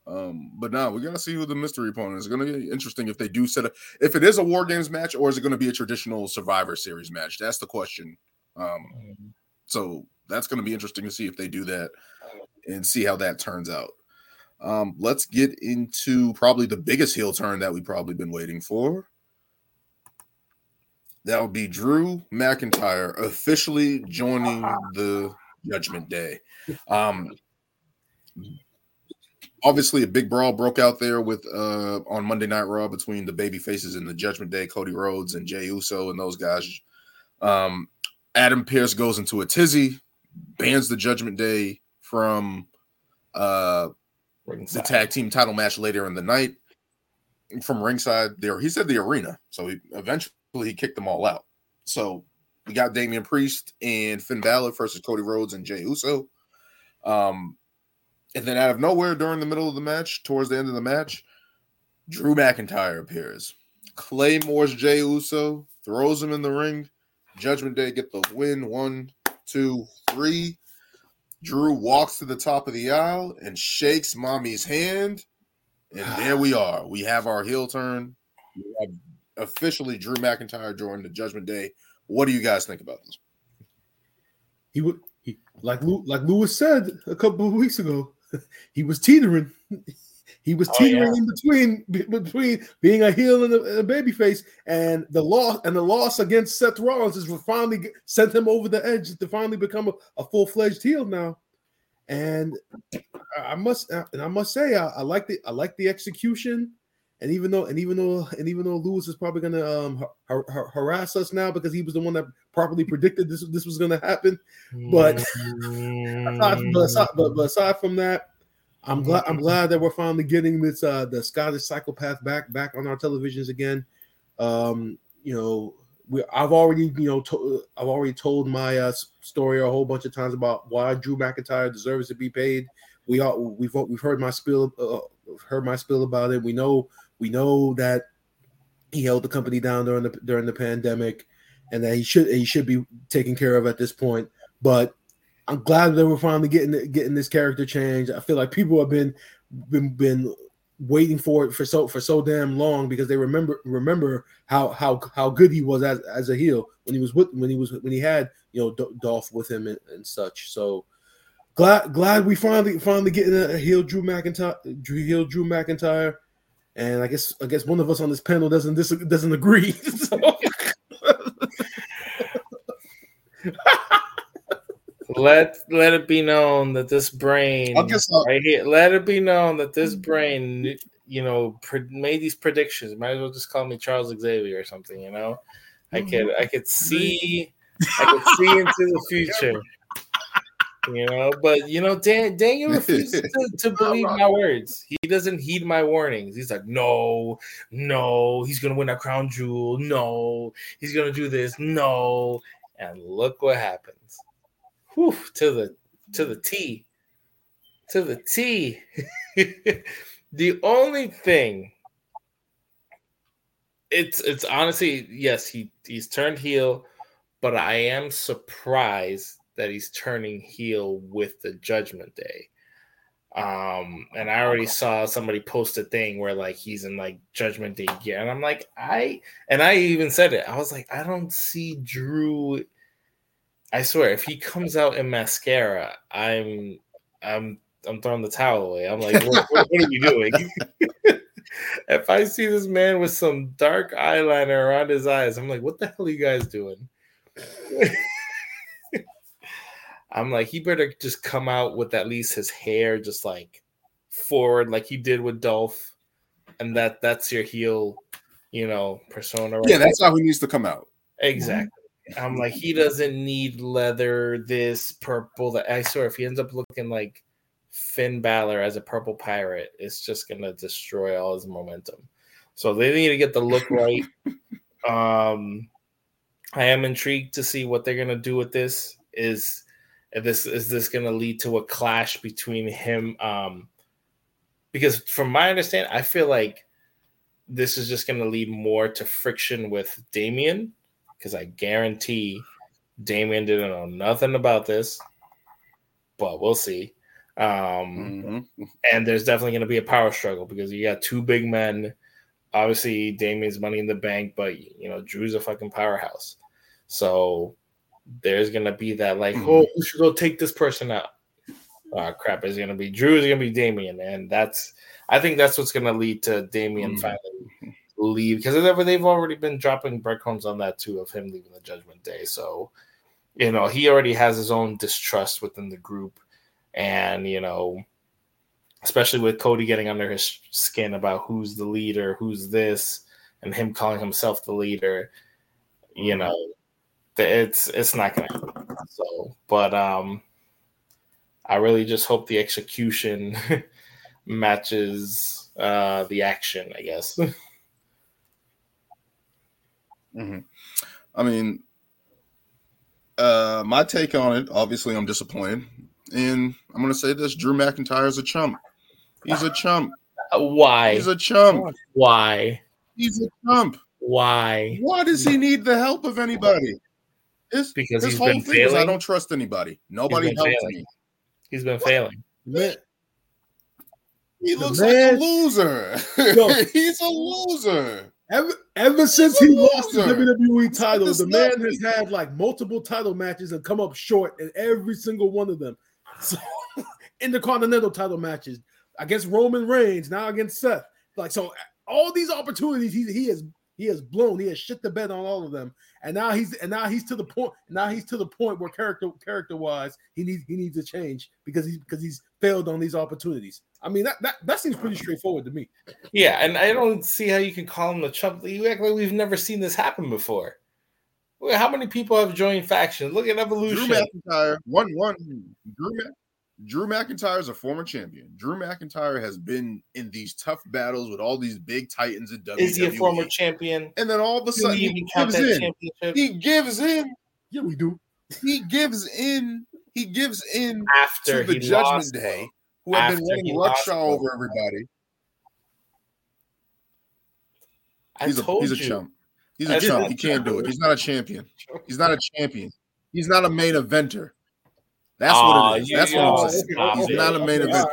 Um, but now we're gonna see who the mystery opponent is. It's gonna be interesting if they do set up if it is a war games match or is it gonna be a traditional survivor series match? That's the question. Um, so that's to be interesting to see if they do that and see how that turns out. Um, let's get into probably the biggest heel turn that we've probably been waiting for. That would be Drew McIntyre officially joining the Judgment Day. Um, obviously, a big brawl broke out there with uh, on Monday Night Raw between the baby faces and the Judgment Day, Cody Rhodes and Jey Uso and those guys. Um, Adam Pearce goes into a tizzy bans the Judgment Day from uh the tag team title match later in the night from ringside there. He said the arena. So he eventually he kicked them all out. So we got Damian Priest and Finn Balor versus Cody Rhodes and Jey Uso. Um, and then out of nowhere during the middle of the match, towards the end of the match, Drew McIntyre appears. Claymores Jey Uso, throws him in the ring. Judgment Day get the win. One, two, three. Drew walks to the top of the aisle and shakes mommy's hand. And there we are. We have our heel turn. We have officially Drew McIntyre joined the Judgment Day. What do you guys think about this? He would he like like Lewis said a couple of weeks ago. He was teetering. He was oh, teetering oh, yeah. in between between being a heel and a, a baby face, and the loss and the loss against Seth Rollins is finally sent him over the edge to finally become a, a full fledged heel now. And I must and I must say I, I, like the I like the execution. And even though and even though and even though Lewis is probably going to um, har- har- harass us now because he was the one that properly predicted this this was going to happen, but, aside, but, aside, but, but aside from that, I'm glad I'm glad that we're finally getting this uh the Scottish psychopath back back on our televisions again. Um, you know, we I've already you know to, I've already told my uh, story a whole bunch of times about why Drew McIntyre deserves to be paid. We all we've we've heard my spill uh, heard my spill about it. We know we know that he held the company down during the during the pandemic, and that he should he should be taken care of at this point. But I'm glad that we're finally getting getting this character change. I feel like people have been been been waiting for it for so for so damn long because they remember remember how how how good he was as as a heel when he was with when he was when he had you know Dolph with him and, and such. So glad glad we finally finally getting a heel Drew McIntyre heel Drew McIntyre. And I guess I guess one of us on this panel doesn't doesn't agree. So. let let it be known that this brain right here, let it be known that this brain you know pre- made these predictions. Might as well just call me charles xavier or something you know? I could i could see i could see into the future you know? But you know Dan, daniel refuses to, to believe my words. He doesn't heed my warnings. He's like no no he's gonna win that crown jewel. No he's gonna do this. No. And look what happens. Whew, to the to the T. To the T. the only thing it's it's honestly yes he he's turned heel but i am surprised that he's turning heel with the judgment day. Um and i already saw somebody post a thing where like he's in like judgment day gear and i'm like i and i even said it. I was like i don't see drew i swear if he comes out in mascara i'm i'm i'm throwing the towel away. I'm like what, what, what are you doing? If I see this man with some dark eyeliner around his eyes, I'm like, what the hell are you guys doing? I'm like, he better just come out with at least his hair just like forward, like he did with Dolph, and that that's your heel, you know, persona. Right yeah, that's how he needs to come out. Exactly. I'm like, he doesn't need leather, this purple. That I swear, if he ends up looking like Finn Balor as a purple pirate it's just gonna destroy all his momentum. So they need to get the look right. um, I am intrigued to see what they're gonna do with this. Is this is this gonna lead to a clash between him? Um, because from my understanding, I feel like this is just gonna lead more to friction with Damian. Because I guarantee Damian didn't know nothing about this, but we'll see. Um, mm-hmm. And there's definitely going to be a power struggle because you got two big men. Obviously, Damian's money in the bank, but you know Drew's a fucking powerhouse. So there's going to be that like, mm-hmm. oh, we should go take this person out. Oh crap! Is going to be Drew? Is going to be Damian? And that's I think that's what's going to lead to Damian mm-hmm. finally leave because they've already been dropping breadcrumbs on that too of him leaving the Judgment Day. So you know he already has his own distrust within the group and you know especially with Cody getting under his skin about who's the leader, who's this, and him calling himself the leader, you know, it's it's not gonna happen. So, but um, I really just hope the execution matches uh the action. I guess. mm-hmm. I mean, uh, my take on it. Obviously, I'm disappointed. And I'm going to say this Drew McIntyre is a chump. He's a chump. Why? He's a chump. Why? He's a chump. Why? Why does he need the help of anybody? His, because his whole thing failing. is I don't trust anybody. Nobody helps failing. me. He's been what? failing. He looks man, like a loser. Yo, He's a loser. Ever, ever since he lost the WWE title, the man has had like multiple title matches and come up short in every single one of them. So in the Continental title matches against Roman Reigns, now against Seth. Like so, all these opportunities he, he has he has blown, he has shit the bed on all of them, and now he's and now he's to the point. Now he's to the point where character character wise, he needs he needs to change because he's because he's failed on these opportunities. I mean that that, that seems pretty straightforward to me. Yeah, and I don't see how you can call him the chump. You act like we've never seen this happen before. How many people have joined factions? Look at Evolution. Drew McIntyre, one one. Drew, Drew McIntyre is a former champion. Drew McIntyre has been in these tough battles with all these big titans in WWE. Is he a former champion? And then all of a sudden he, he gives in. He gives in. Yeah, we do. He gives in. He gives in after the Judgment lost, Day, who have been running Luckshaw over everybody. I he's a he's a chump. He's a chump. He can't do it. He's not a champion. He's not a champion. He's not a main eventer. That's what it is. That's what it is. He's not a main event.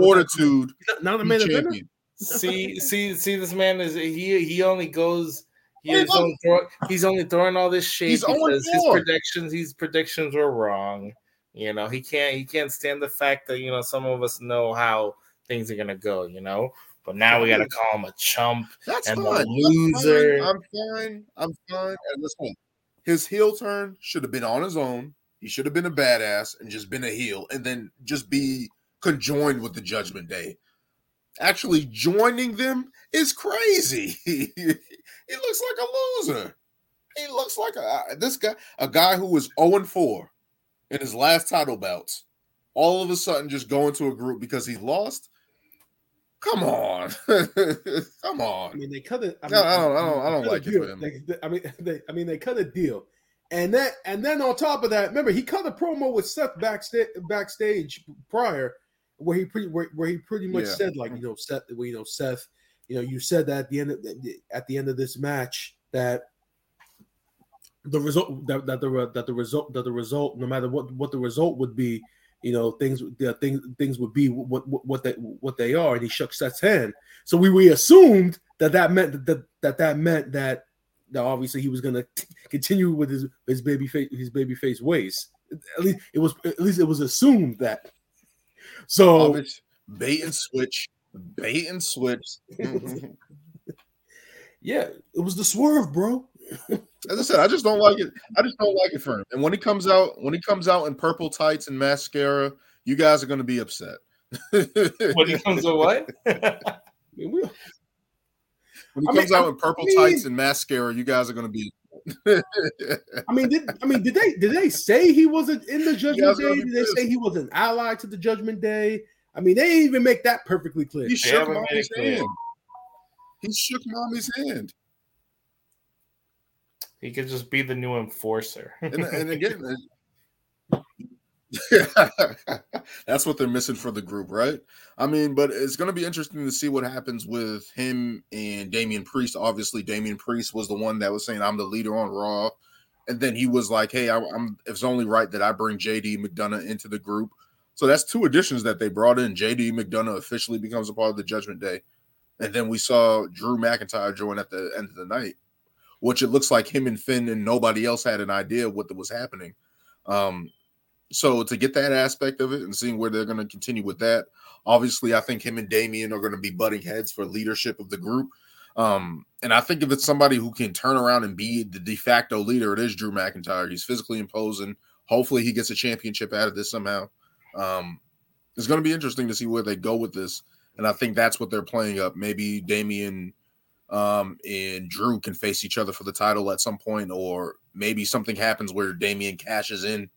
Fortitude. Not a main event. See, see, see. This man is he. He only goes. He is only throw, he's only throwing all this shit because his predictions. His predictions were wrong. You know, he can't. He can't stand the fact that you know some of us know how things are gonna go. You know, but now we got to call him a chump That's and fine. a loser. I'm fine. I'm fine. And listen, his heel turn should have been on his own. He should have been a badass and just been a heel and then just be conjoined with the Judgment Day. Actually, joining them is crazy. he looks like a loser. He looks like a this guy, a guy who was 0 4 in his last title bouts. All of a sudden, just go into a group because he lost. Come on, come on. I mean, they cut it. I, mean, no, I don't, I don't, I don't like it for him. They, I mean, they, I mean, they cut a deal, And then and then on top of that, remember he cut a promo with Seth backstage backstage prior, where he pretty where, where he pretty much Yeah. said like you know Seth you know Seth you know you said that at the end of at the end of this match that the result that, that the that the result that the result no matter what what the result would be you know things the things things would be what what, what they what they are. And he shook Seth's hand. So we we assumed that that meant that that that, that meant that that obviously he was going to continue with his his baby face his baby face ways. At least it was at least it was assumed that. So Obvious- bait and switch, bait and switch. Mm-hmm. yeah it was the swerve bro As I said, I just don't like it. I just don't like it for him. And when he comes out, when he comes out in purple tights and mascara, you guys are going to be upset. when he comes out, what? I mean, When he I mean, comes out I in purple mean- tights and mascara, you guys are going to be. I mean, did I mean did they did they say he wasn't in the Judgment Day? Did they say he was an ally to the Judgment Day? I mean, they even make that perfectly clear. he shook mommy's hand. He shook mommy's hand. He could just be the new enforcer. And, and again, that's what they're missing for the group, right? I mean, but it's going to be interesting to see what happens with him and Damian Priest. Obviously, Damian Priest was the one that was saying, "I'm the leader on Raw," and then he was like, "Hey, I, I'm. It's only right that I bring JD McDonagh into the group." So that's two additions that they brought in. JD McDonagh officially becomes a part of the Judgment Day, and then we saw Drew McIntyre join at the end of the night, which it looks like him and Finn and nobody else had an idea what was happening. Um, so to get that aspect of it and seeing where they're going to continue with that, obviously, I think him and Damian are going to be butting heads for leadership of the group. Um, and I think if it's somebody who can turn around and be the de facto leader, it is Drew McIntyre. He's physically imposing. Hopefully, he gets a championship out of this somehow. Um, it's going to be interesting to see where they go with this, and I think that's what they're playing up. Maybe Damian um, and Drew can face each other for the title at some point, or maybe something happens where Damian cashes in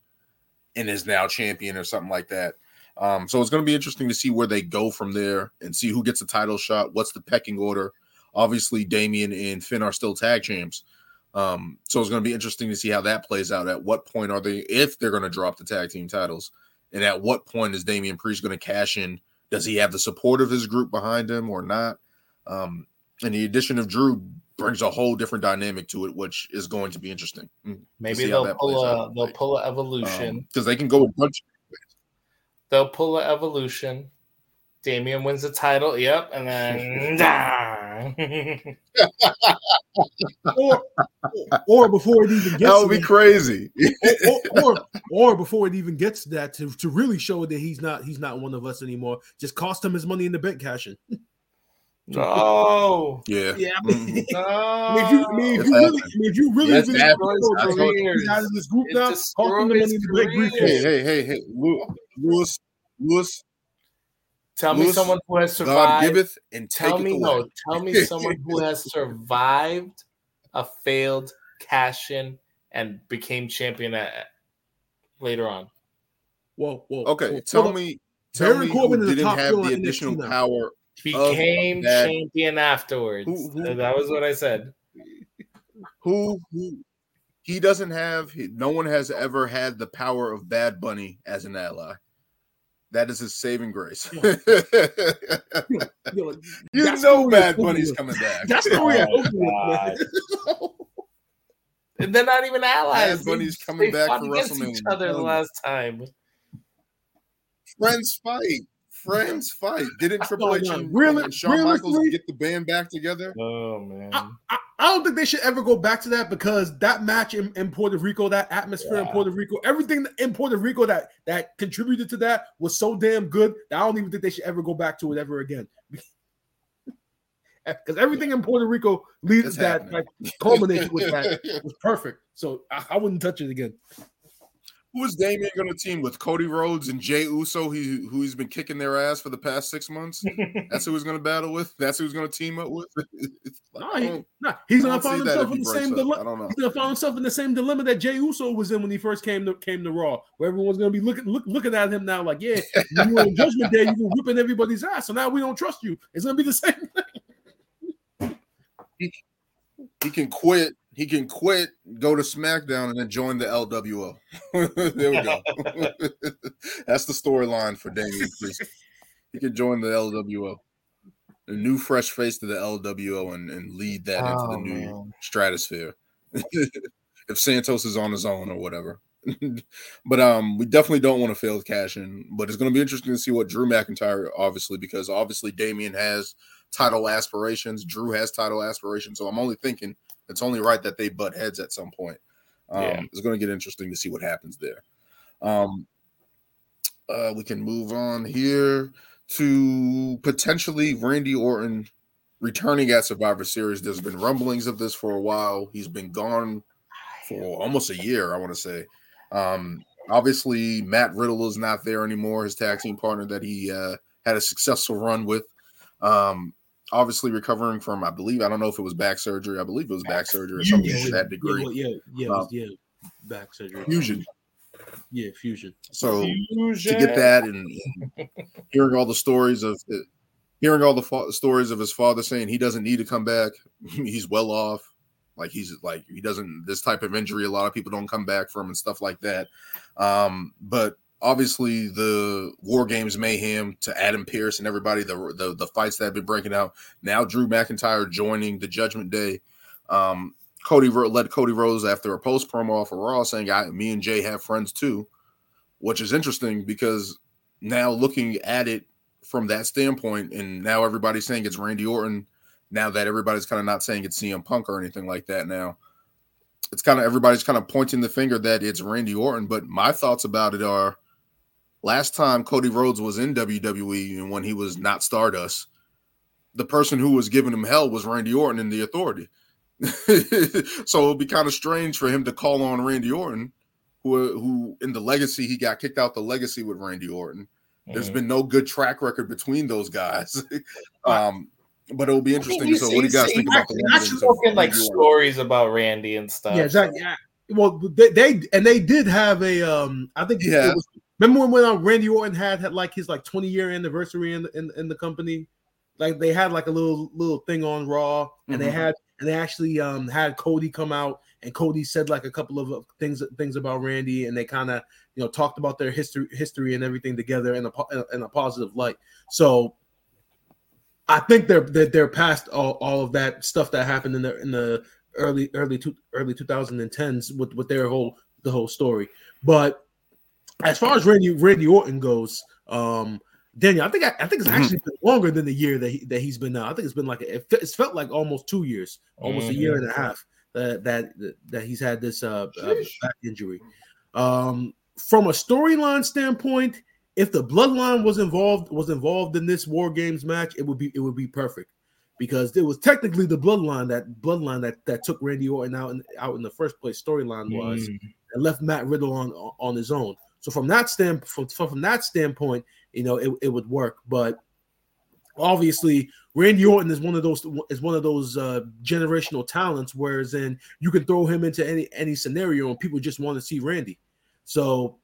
and is now champion or something like that. Um, so it's going to be interesting to see where they go from there and see who gets a title shot. What's the pecking order? Obviously, Damian and Finn are still tag champs. Um, so it's going to be interesting to see how that plays out. At what point are they, if they're going to drop the tag team titles, and at what point is Damian Priest going to cash in? Does he have the support of his group behind him or not? Um, and the addition of Drew brings a whole different dynamic to it, which is going to be interesting. Mm, Maybe they'll pull a out. they'll pull a evolution. because they can go a bunch. they'll pull a evolution. Damian wins the title. Yep, and then or, or before it even gets That would be that, crazy. or, or, or before it even gets to that to, to really show that he's not he's not one of us anymore. Just cost him his money in the bank cashing. no, yeah. Yeah, I Mhm. mean, no. I mean, if you, I mean, if you really. I mean, if you really, Yes, really know That's that what- he's out of this group now, cost him the money in the bank. Hey, hey, hey, hey, Lewis, Lewis, Tell me someone who has God survived. giveth and take Tell it me away. no. Tell me someone who has survived a failed cash in and became champion at, later on. Whoa, whoa. Okay, whoa, tell hold me, tell Baron me Corbin who is the didn't have the on NXT additional now. power. Became that- champion afterwards. Who- who- that was what I said. Who, who he doesn't have. He, no one has ever had the power of Bad Bunny as an ally. That is his saving grace. Yo, like, you that know, Bad Bunny's coming back. That's story is Oh, over. And they're not even allies. Bad Bunny's coming they back fought for against WrestleMania, Each other the last time. Friends fight. Friends fight. Didn't Triple No, H and, really- and Shawn Michaels realistically- get the band back together? Oh man. I, I, I don't think they should ever go back to that because that match in, in Puerto Rico, that atmosphere in Puerto Rico, everything in Puerto Rico that that contributed to that was so damn good that I don't even think they should ever go back to it ever again. Because everything in Puerto Rico leads It's that, happening. that culminated with that was perfect. So I, I wouldn't touch it again. Who is Damian going to team with? Cody Rhodes and Jey Uso, he, who he's been kicking their ass for the past six months. That's who he's going to battle with. That's who he's going to team up with. No, he, nah, he's gonna find himself in the same dilemma. I don't know. He's gonna find himself in the same dilemma that Jey Uso was in when he first came to came to Raw, where everyone's gonna be looking look, looking at him now like, yeah, you were on Judgment Day, you were whipping everybody's ass, so now we don't trust you. It's gonna be the same. Thing. He can quit. He can quit, go to SmackDown, and then join the LWO. there we go. That's the storyline for Damian Priest. He can join the LWO, a new fresh face to the LWO, and, and lead that into Oh, the new man. stratosphere. if Santos is on his own or whatever. but um, we definitely don't want to fail to cash in. But it's going to be interesting to see what Drew McIntyre, obviously, because obviously Damian has title aspirations. Drew has title aspirations. So I'm only thinking it's only right that they butt heads at some point. Um, Yeah. It's going to get interesting to see what happens there. Um, uh, we can move on here to potentially Randy Orton returning at Survivor Series. There's been rumblings of this for a while. He's been gone for almost a year, I want to say. Um, obviously, Matt Riddle is not there anymore, his tag team partner that he uh, had a successful run with. Um, obviously, recovering from, I believe, I don't know if it was back surgery. I believe it was back surgery or something Yeah, to that degree. well, yeah, yeah, it was- yeah, back surgery. Fusion. Yeah, fusion. So to get that and hearing all the stories of hearing all the fa- stories of his father saying he doesn't need to come back, he's well off. Like he's like he doesn't this type of injury. A lot of people don't come back from and stuff like that. Um, but obviously the War Games mayhem to Adam Pearce and everybody the the, the fights that have been breaking out. Now Drew McIntyre joining the Judgment Day. Um, Cody led Cody Rhodes after a post promo off of Raw saying, "I, me and Jey have friends too," which is interesting because now looking at it from that standpoint, and now everybody's saying it's Randy Orton. Now that everybody's kind of not saying it's CM Punk or anything like that. Now it's kind of everybody's kind of pointing the finger that it's Randy Orton. But my thoughts about it are: last time Cody Rhodes was in WWE and when he was not Stardust, the person who was giving him hell was Randy Orton in the Authority. so it would be kind of strange for him to call on Randy Orton, who who in the legacy he got kicked out the legacy with Randy Orton. There's Mhm. been no good track record between those guys. um, but it'll be interesting. He's- so, what do you guys he's- think about the he's rumblings of spoken like Randy Orton? stories about Randy and stuff. Yeah, exactly. Yeah. Well, they, they and they did have a um. I think it Yeah. was- remember when when uh, Randy Orton had had like his like 20 year anniversary in, in in the company, like they had like a little little thing on Raw, and they Mhm. had and they actually um had Cody come out, and Cody said like a couple of uh, things things about Randy, and they kind of you know talked about their history history and everything together in a in a positive light. So. I think they're they're, they're past all, all of that stuff that happened in the in the early early two, early 2010s with with their whole the whole story. But as far as Randy Randy Orton goes, um, Daniel, I think I, I think it's actually been longer than the year that he, that he's been out. I think it's been like it, fe- it's felt like almost two years, almost a year and a half that that that he's had this uh, uh back injury. Um, from a storyline standpoint, if the bloodline was involved was involved in this War Games match, it would be it would be perfect because it was technically the bloodline that bloodline that that took Randy Orton out in, out in the first place. Storyline was Mm. and left Matt Riddle on on his own. So from that stand from, from that standpoint, you know, it, it would work. But obviously, Randy Orton is one of those is one of those uh, generational talents. Whereas in you can throw him into any any scenario and people just want to see Randy. So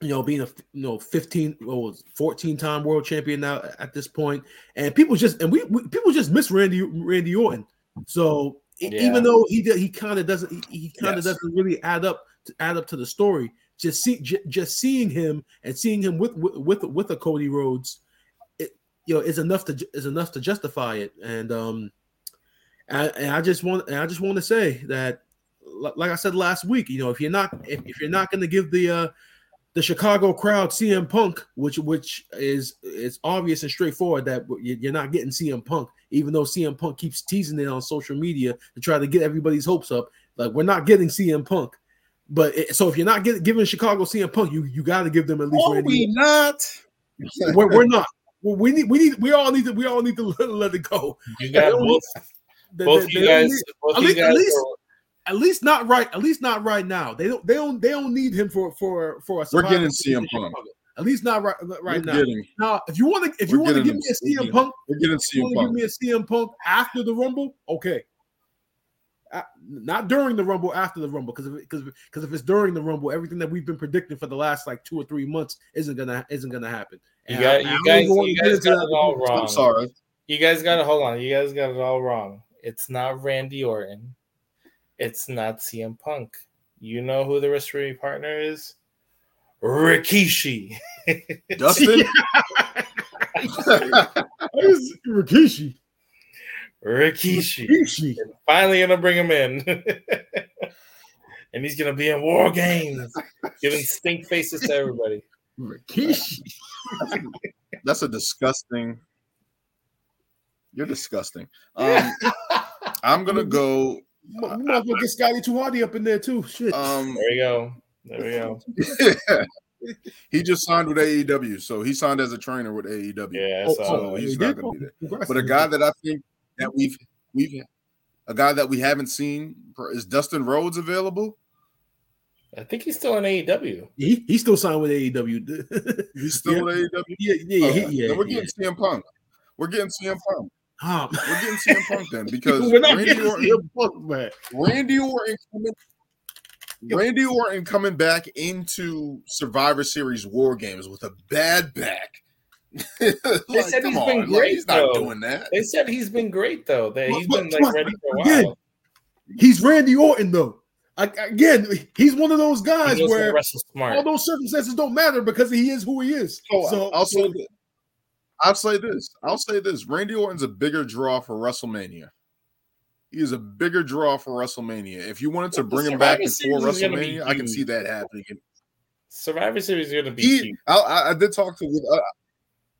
you know, being a you know 15 or 14 time world champion now at this point, and people just and we, we people just miss Randy Randy Orton. So Yeah. even though he he kind of doesn't he, he kind of Yes. doesn't really add up to add up to the story. Just see j- just seeing him and seeing him with with with, a Cody Rhodes, it, you know, is enough to is enough to justify it. And um, and, and I just want I just want to say that, like I said last week, you know, if you're not if, if you're not going to give the uh the Chicago crowd CM Punk, which which is is obvious and straightforward that you- you're not getting CM Punk, even though CM Punk keeps teasing it on social media to try to get everybody's hopes up. Like we're not getting CM Punk, but it, so if you're not get, giving Chicago CM Punk, you you got to give them at least. Are Randy we not? We're, we're not. Well, we need we need we all need to we all need to let, let it go. You got They both, They- both they- you they guys. need- both at you least- at least- are- at least not right. At least not right now. They don't. They don't. They don't need him for for for a. We're getting series CM in Punk. At least not right right we're now. Getting, Now, if you want to, if you want to give me a him. CM Punk, we're getting if you CM want to give me a CM Punk after the Rumble, okay. Uh, not during the Rumble, after the Rumble, because because because if it's during the Rumble, everything that we've been predicting for the last like two or three months isn't gonna isn't gonna happen. You got- I, you I guys, you guys got it all wrong i'm sorry. You guys got to hold on. You guys got it all wrong. It's not Randy Orton. It's not CM Punk. You know who the referee partner is? Rikishi. Dustin. Who's Rikishi? Rikishi. Rikishi. Finally gonna bring him in. and he's gonna be in war games, giving stink faces to everybody. Rikishi. That's a disgusting. You're disgusting. Um, I'm gonna go. You might as well get Scotty 2 Hotty up in there too. Shit. Um, There you go. There we go. he just signed with AEW, so he signed as a trainer with AEW. Yeah, Oh, so so he's not gonna be there. But a guy that I think that we've we've a guy that we haven't seen is Dustin Rhodes available. I think he's still in AEW. he he's still signed with AEW. He's still Yeah. with AEW. yeah, yeah, Okay, he- yeah. then we're yeah. getting CM Punk. We're getting CM Punk. Um, We're getting CM Punk then because we're not Randy Orton, CM Punk, man. Randy Orton coming, Randy Orton coming back into Survivor Series War Games with a bad back. Like, said come he's on, been like, great, he's not doing that. They said he's been great though. That he's But- been like ready for a again, while. He's Randy Orton though. I, again, he's one of those guys He knows how to where smart. all those circumstances don't matter because he is who he is. So, So, I'll say this. I'll say this. I'll say this. Randy Orton's a bigger draw for WrestleMania. He is a bigger draw for WrestleMania. If you wanted to But the bring him back before Series be WrestleMania, I can see that happening. Survivor Series is gonna be He. I, I, I did talk to, uh,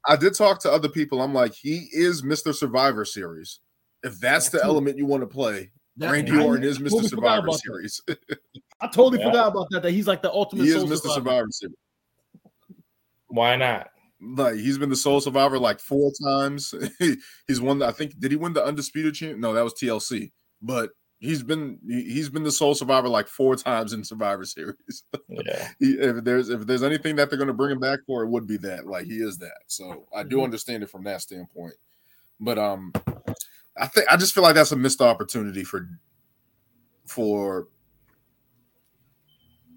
I did talk to other people. I'm like, he is Mr. Survivor Series. If that's the That's element you want to play, that- Randy I Orton is Mr. totally Survivor. Series. I totally Yeah. forgot about that. That he's like the ultimate. he is Mr. survivor. Survivor Series. Why not? Like he's been the sole survivor like four times. he's won. The, I think did he win the undisputed champ? No, that was TLC. But he's been he- he's been the sole survivor like four times in Survivor Series. Yeah. he, if there's if there's anything that they're going to bring him back for, it would be that. Like he is that. So I do Mhm. understand it from that standpoint. But um, I think I just feel like that's a missed opportunity for for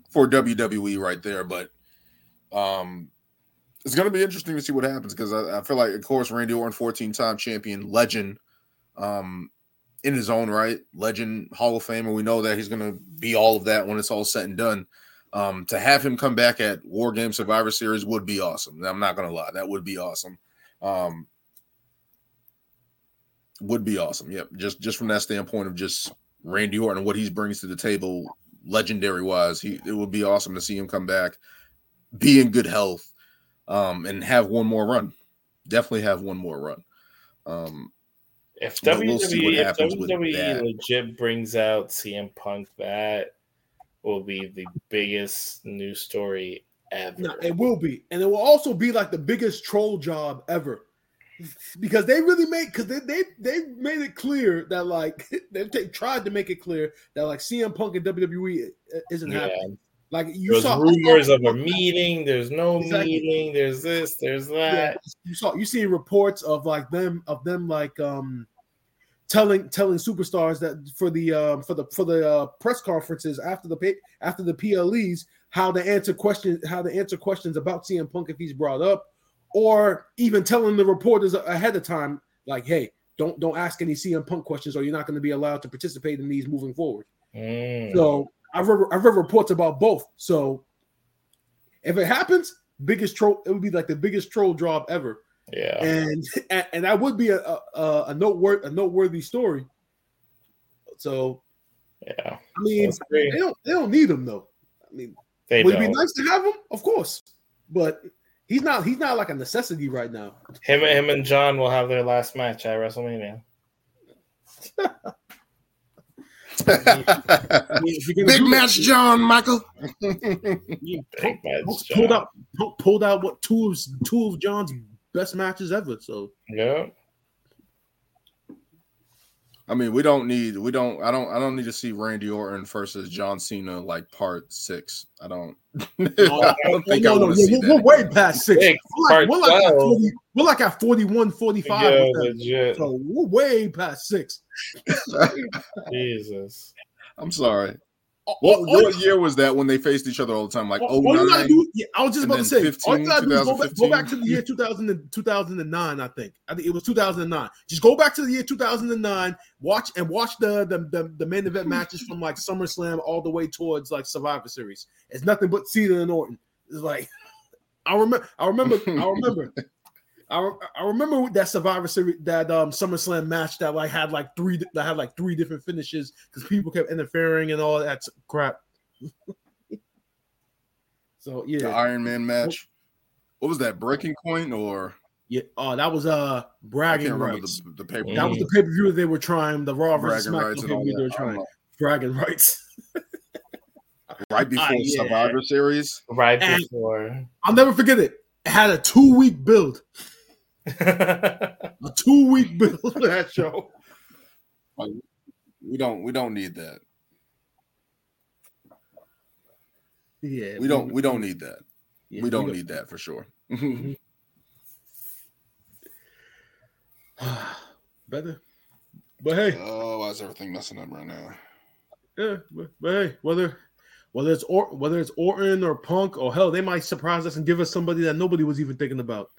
for WWE right there. But um, it's going to be interesting to see what happens because I, I feel like, of course, Randy Orton, 14 time champion, legend, um, in his own right, legend, Hall of Famer. We know that he's going to be all of that when it's all said and done. Um, to have him come back at War Game Survivor Series would be awesome. I'm not going to lie, that would be awesome. Um, would be awesome. Yep, just just from that standpoint of just Randy Orton and what he brings to the table, legendary wise, he it would be awesome to see him come back, be in good health, um, and have one more run. Definitely have one more run. Um, If But we'll see what WWE, if happens with WWE that. legit brings out CM Punk, that will be the biggest news story ever. No, it will be, and it will also be like the biggest troll job ever, because they really made because they they they made it clear that like they, they tried to make it clear that like CM Punk and WWE isn't yeah. happening. Like you There's saw rumors of a meeting. There's no Exactly. meeting. There's this. There's yeah, that. you saw you see reports of like them of them like um telling telling superstars that for the um for the for the uh, press conferences after the after the PLEs how to answer questions how to answer questions about CM Punk if he's brought up or even telling the reporters ahead of time like hey don't don't ask any CM Punk questions or you're not going to be allowed to participate in these moving forward. Mm. So I've read, I've read reports about both. So if it happens, biggest troll, it would be like the biggest troll job ever, yeah. and and, and that would be a a, a noteworthy a noteworthy story. So Yeah. I mean, they don't they don't need him though. I mean, They would it don't. be nice to have him? Of course, but he's not he's not like a necessity right now. Him, him, and John will have their last match at WrestleMania. If you're Big match, that, John Michael. you Big pulled out pulled- pulled out what two of two of John's best matches ever. So Yeah. I mean, we don't need we don't I don't I don't need to see Randy Orton versus John Cena like part six. I don't I don't think I no, no, want to yeah, see we're, that. we're way past six. Six, We're like, we're, like at 12. 40, we're like at 41, 45. Yeah, legit. So we're way past six. Jesus. I'm sorry. What, what year was that when they faced each other all the time? Like all- all you gotta 09? do- oh yeah, I was just about to say, all you gotta do is go back, go back to the year 2000 and, 2009. I think. I think it was 2009. Just go back to the year 2009. Watch and watch the the, the, the main event matches from like SummerSlam all the way towards like Survivor Series. It's nothing but Cena and Orton. It's like I remember. I remember. I remember. I, re- I remember that Survivor Series, that um SummerSlam match that like had like three that had like three different finishes because people kept interfering and all that crap. so the yeah, Iron Man match. What was that? Breaking Point or yeah. Oh, that was uh I bragging can't rights. the, the paper. That was the pay per view they were trying. The Raw versus bragging SmackDown pay-per-view they were that. I don't trying. Bragging rights. Right before Ah, yeah. Survivor Series. right And- before. I'll never forget it. It had a two week build. A two week build for that show. We don't. We don't need that. Yeah, We don't. We don't need that. yeah, we don't go- need that for sure. better. Uh, but hey, oh, why is everything messing up right now? yeah, but, but hey, whether whether it's or whether it's Orton or Punk or hell, they might surprise us and give us somebody that nobody was even thinking about.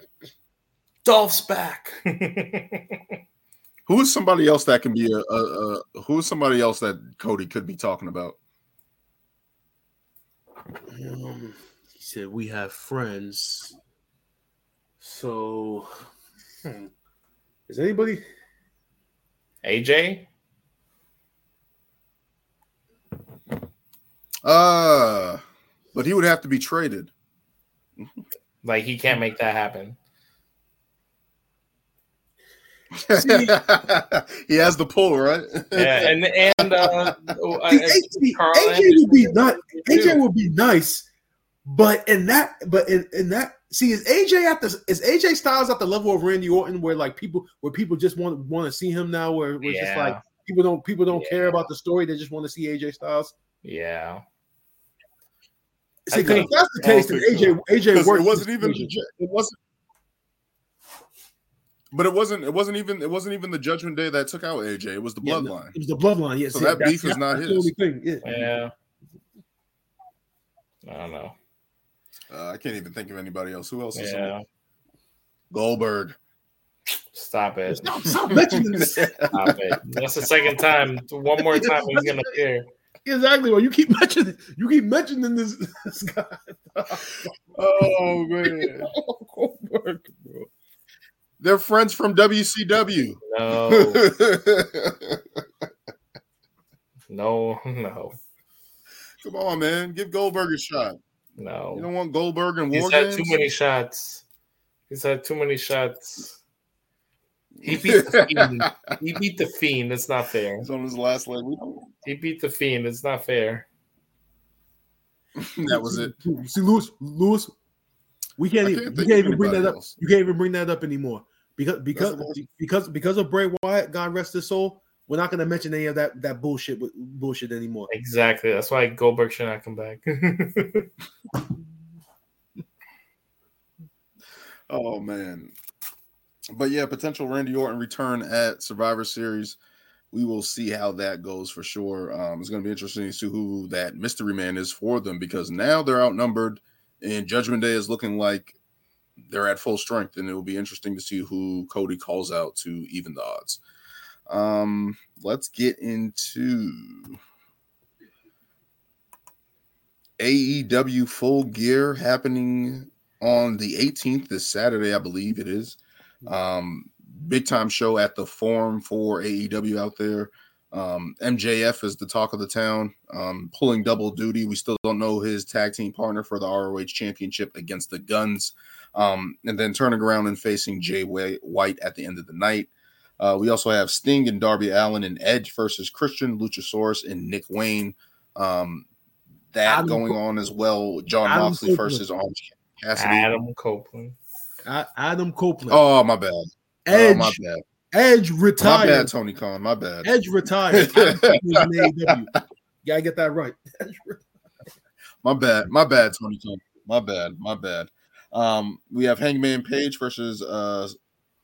Dolph's back. Who is somebody else that can be a, a, a who is somebody else that Cody could be talking about? Um, he said we have friends. So, hmm, is anybody? AJ? Uh but he would have to be traded. Like he can't make that happen. See- he has the pull, right? Yeah, and and uh, See, AJ, AJ would be not. AJ would be nice, but in that, but in, in that, see, is AJ at the is AJ Styles at the level of Randy Orton where like people where people just want want to see him now, where, where it's just like people don't people don't care about the story, they just want to see AJ Styles. yeah. See, I because if that's the case, then I don't AJ AJ 'Cause worked. it wasn't even it wasn't but it wasn't it wasn't even it wasn't even the judgment day that took out AJ. It was the Yeah, bloodline. It was the bloodline. Yeah, So see, that beef is that's- not that's the his. only thing. Yeah. Yeah. I don't know. Uh, I can't even think of anybody else. Who else is Yeah. Goldberg? Stop it. Stop, stop mentioning this. Stop it. That's the second time. One more time he's gonna appear. Exactly. Well, you keep mentioning you keep mentioning this, this guy. oh man. Goldberg, bro. They're friends from WCW. No, no, no, Come on, man. Give Goldberg a shot. no. You don't want Goldberg and He's War had Games? too many shots. He's had too many shots. He beat the fiend. He beat the fiend. It's not fair. He's on his last leg. He beat the fiend. It's not fair. that was it. See, Lewis, Lewis, we can't I even can't we think can't even bring that anybody up. You can't even bring that up anymore because because because because of Bray Wyatt. God rest his soul. We're not going to mention any of that that bullshit with bullshit anymore. Exactly. That's why Goldberg should not come back. Oh man. But yeah, potential Randy Orton return at Survivor Series. We will see how that goes for sure. Um, it's going to be interesting to see who that mystery man is for them because now they're outnumbered, and Judgment Day is looking like they're at full strength, and it will be interesting to see who Cody calls out to even the odds. Um, let's get into AEW Full Gear happening on the 18th, this Saturday, I believe it is. Um, big time show at the Forum for AEW out there. Um, MJF is the talk of the town, um, pulling double duty. We still don't know his tag team partner for the ROH championship against the Guns, um, and then turning around and facing Jay White at the end of the night. Uh, we also have Sting and Darby Allin and Edge versus Christian Luchasaurus and Nick Wayne. Um, that Adam going Co- on as well. John Adam Moxley Copeland. versus Orange Cassidy. Adam Copeland. A- Adam Copeland, Oh my bad. Edge, Oh my bad. Edge retired. My bad, Tony Khan. My bad. Edge retired. Adam Copeland's in AEW. Gotta get that right. My bad. My bad, Tony Khan. My bad. My bad. Um, we have Hangman Page versus uh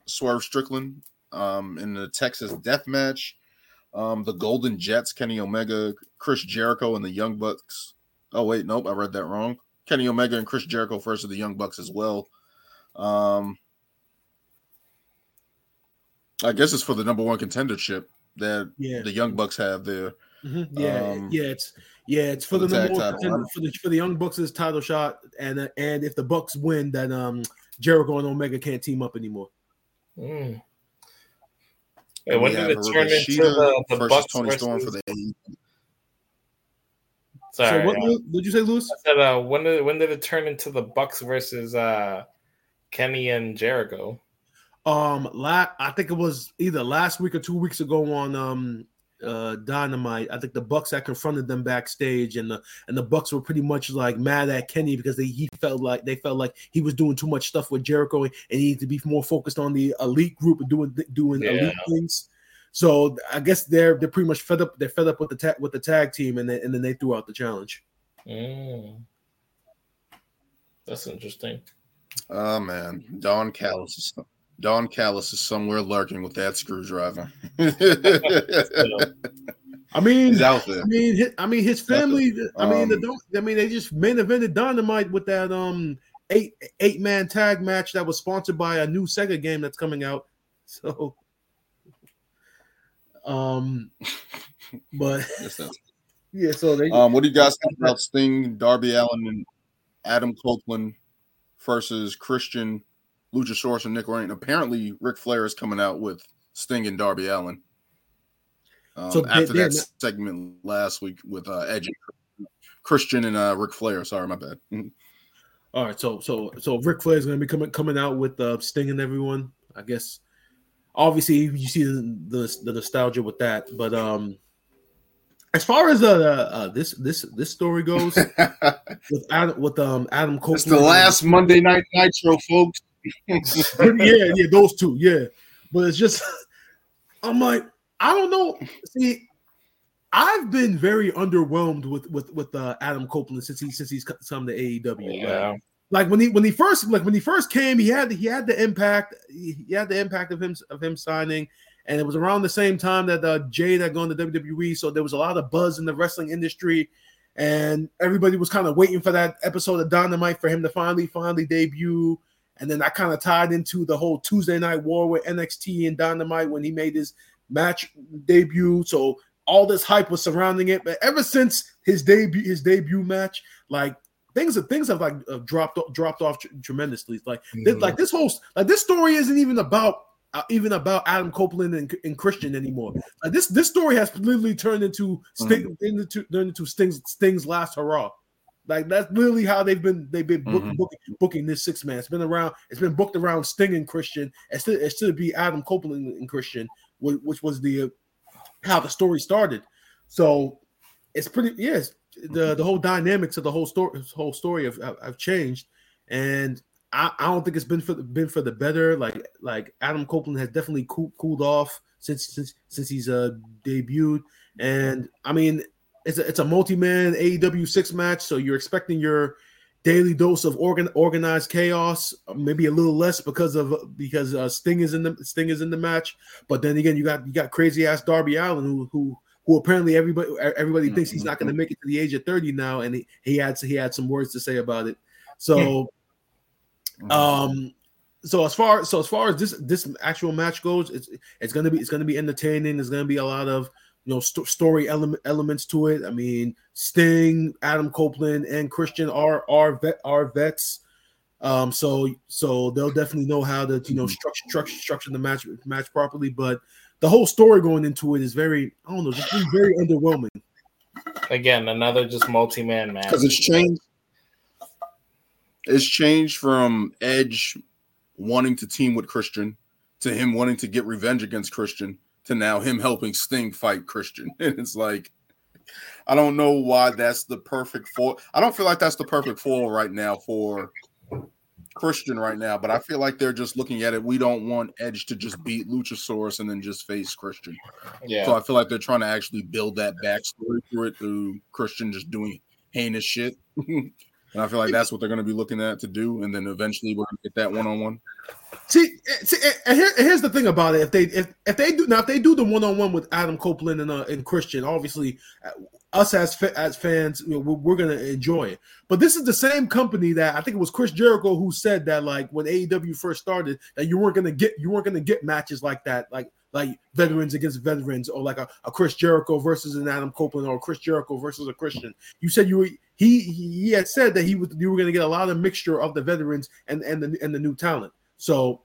Swerve Strickland um in the Texas Death Match. Um, the Golden Jets, Kenny Omega, Chris Jericho, and the Young Bucks. Oh wait, nope, I read that wrong. Kenny Omega and Chris Jericho versus the Young Bucks as well. Um, I guess it's for the number one contendership that Yeah. the Young Bucks have there. Mhm. Yeah, Um, yeah, it's yeah, it's for, for the, the number one contender- for the for the Young Bucks' title shot, and uh, and if the Bucks win, then um Jericho and Omega can't team up anymore. Mm. And Hey, when did it turn into the, the versus Bucks Tony versus? Storm for the AEW. Sorry, so what uh, did you say, Lewis? I said, uh, when did when did it turn into the Bucks versus uh, Kenny and Jericho? Um, la- I think it was either last week or two weeks ago on um uh Dynamite. I think the Bucks had confronted them backstage, and the and the Bucks were pretty much like mad at Kenny because they he felt like they felt like he was doing too much stuff with Jericho, and he needed to be more focused on the elite group and doing doing elite things. So I guess they're they're pretty much fed up. They're fed up with the tag with the tag team, and then, and then they threw out the challenge. Mm. That's interesting. Oh man, Don Callis is Don Callis is somewhere lurking with that screwdriver. I mean, He's out there. I mean, his, I mean, his family. I mean, the, Um, don't- I mean, they just main evented Dynamite with that um eight eight man tag match that was sponsored by a new Sega game that's coming out. So, um, but yeah, so they Um, what do you guys think about Sting, Darby Allin, and Adam Copeland versus Christian, Luchasaurus, and Nick Wayne? Apparently, Ric Flair is coming out with Sting and Darby Allin. Um, So after that not- segment last week with uh, Edge, Christian, and uh, Ric Flair. Sorry, my bad. Mhm. all right. So so so Ric Flair is going to be coming coming out with uh, Sting and everyone. I guess obviously you see the, the the nostalgia with that, but um. As far as uh, uh this this this story goes with Adam with um Adam Copeland, it's the last Monday Night Nitro, folks. Yeah, yeah, those two, yeah. But it's just, I'm like, I don't know. See, I've been very underwhelmed with with with uh, Adam Copeland since he since he's come to AEW. Yeah. Like, like when he when he first like when he first came, he had he had the impact. He, had the impact of him of him signing. And it was around the same time that uh, Jade had gone to WWE, so there was a lot of buzz in the wrestling industry, and everybody was kind of waiting for that episode of Dynamite for him to finally finally debut. And then that kind of tied into the whole Tuesday Night War with NXT and Dynamite when he made his match debut. So all this hype was surrounding it. But ever since his debut, his debut match, like things have things have like uh, dropped dropped off tr- tremendously. Like this, Mhm. like this whole like this story isn't even about uh, even about Adam Copeland and, and Christian anymore. Like this this story has literally turned into Sting into turned into Sting's Sting's last hurrah. Like that's literally how they've been they've been book, Mhm. booking, booking this six man. It's been around. It's been booked around Sting and Christian. It should, it should be Adam Copeland and Christian, which, which was the uh, how the story started. So it's pretty yes. The the whole dynamics of the whole story whole story have, have, have changed, and I, I don't think it's been for the, been for the better. Like like Adam Copeland has definitely cool, cooled off since since since he's uh debuted, and I mean it's a, it's a multi man AEW six match, so you're expecting your daily dose of organ organized chaos, maybe a little less because of because uh, Sting is in the Sting is in the match, but then again you got you got crazy ass Darby Allin who who who apparently everybody everybody thinks he's not going to make it to the age of 30 now and he, he had he had some words to say about it. So um so as far so as far as this this actual match goes it's it's going to be it's going to be entertaining. There's going to be a lot of you know st- story element elements to it. I mean sting adam copeland and christian are are vet are vets. Um so so they'll definitely know how to you know structure structure, structure the match match properly. But the whole story going into it is very i don't know just very underwhelming. Again, another just multi man match. because it's changed. It's changed from Edge wanting to team with Christian to him wanting to get revenge against Christian to now him helping Sting fight Christian. And it's like, I don't know why that's the perfect for. I don't feel like that's the perfect foil right now for Christian right now, but I feel like they're just looking at it. We don't want Edge to just beat Luchasaurus and then just face Christian. Yeah. So I feel like they're trying to actually build that backstory through it through Christian just doing heinous shit. and I feel like that's what they're going to be looking at to do. And then eventually we're going to get that one on one. See, see, and here, here's the thing about it. If they if, if they do now, if they do the one on one with Adam Copeland and uh, and Christian, obviously, uh, us as as fans, you know, we're, we're, gonna enjoy it. But this is the same company that I think it was Chris Jericho who said that like when AEW first started that you weren't gonna get you weren't gonna get matches like that, like like veterans against veterans, or like a, a Chris Jericho versus an Adam Copeland, or Chris Jericho versus a Christian. You said you were he he had said that he was you were gonna get a lot of mixture of the veterans and and the and the new talent. So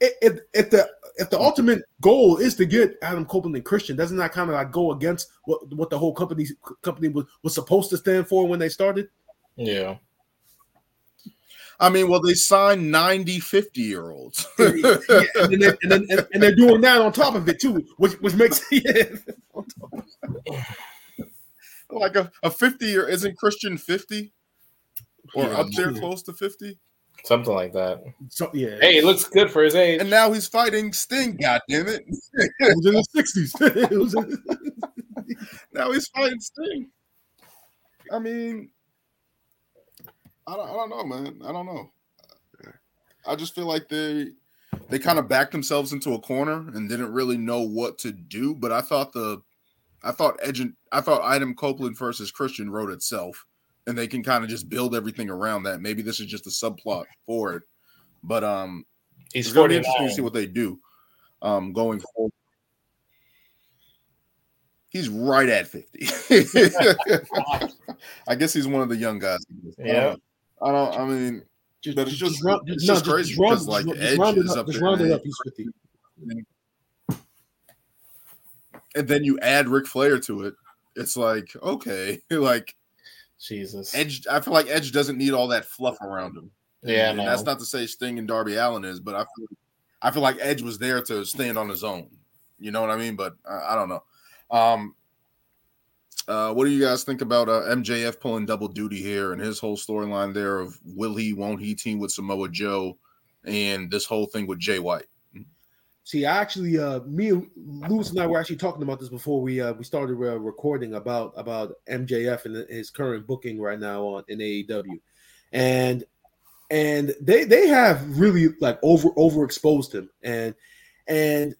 if if the if the hmm. ultimate goal is to get Adam Copeland and Christian, doesn't that kind of like go against what what the whole company company was, was supposed to stand for when they started? Yeah. I mean, well, they signed 90, 50 year olds. yeah, and, then, and, then, and, they're doing that on top of it too, which which makes yeah. like a, a 50 year isn't Christian 50 or yeah, up there close to 50? Something like that. So, yeah. Hey, it looks good for his age. And now he's fighting Sting. God damn it! it was in the sixties. now he's fighting Sting. I mean, I don't, I don't know, man. I don't know. I just feel like they they kind of backed themselves into a corner and didn't really know what to do. But I thought the I thought Edge I thought Adam Copeland versus Christian wrote itself and they can kind of just build everything around that. Maybe this is just a subplot for it, but um, he's it's going to be interesting to see what they do um going forward. He's right at 50. I guess he's one of the young guys. Yeah. I don't, I mean, just, but it's just, just, it's just, no, crazy just because like Edge is up, up there. Up, he's 50. And then you add Ric Flair to it. It's like, okay, like Jesus. Edge, I feel like Edge doesn't need all that fluff around him. Yeah, and no. that's not to say Sting and Darby Allin is, but I feel, I feel like Edge was there to stand on his own. You know what I mean? But I, I don't know. Um, uh, what do you guys think about uh, MJF pulling double duty here and his whole storyline there of will he, won't he team with Samoa Joe and this whole thing with Jay White? See, I actually, uh, me and Lewis and I were actually talking about this before we uh, we started uh, recording about about MJF and his current booking right now on in AEW, and and they they have really like over overexposed him. And and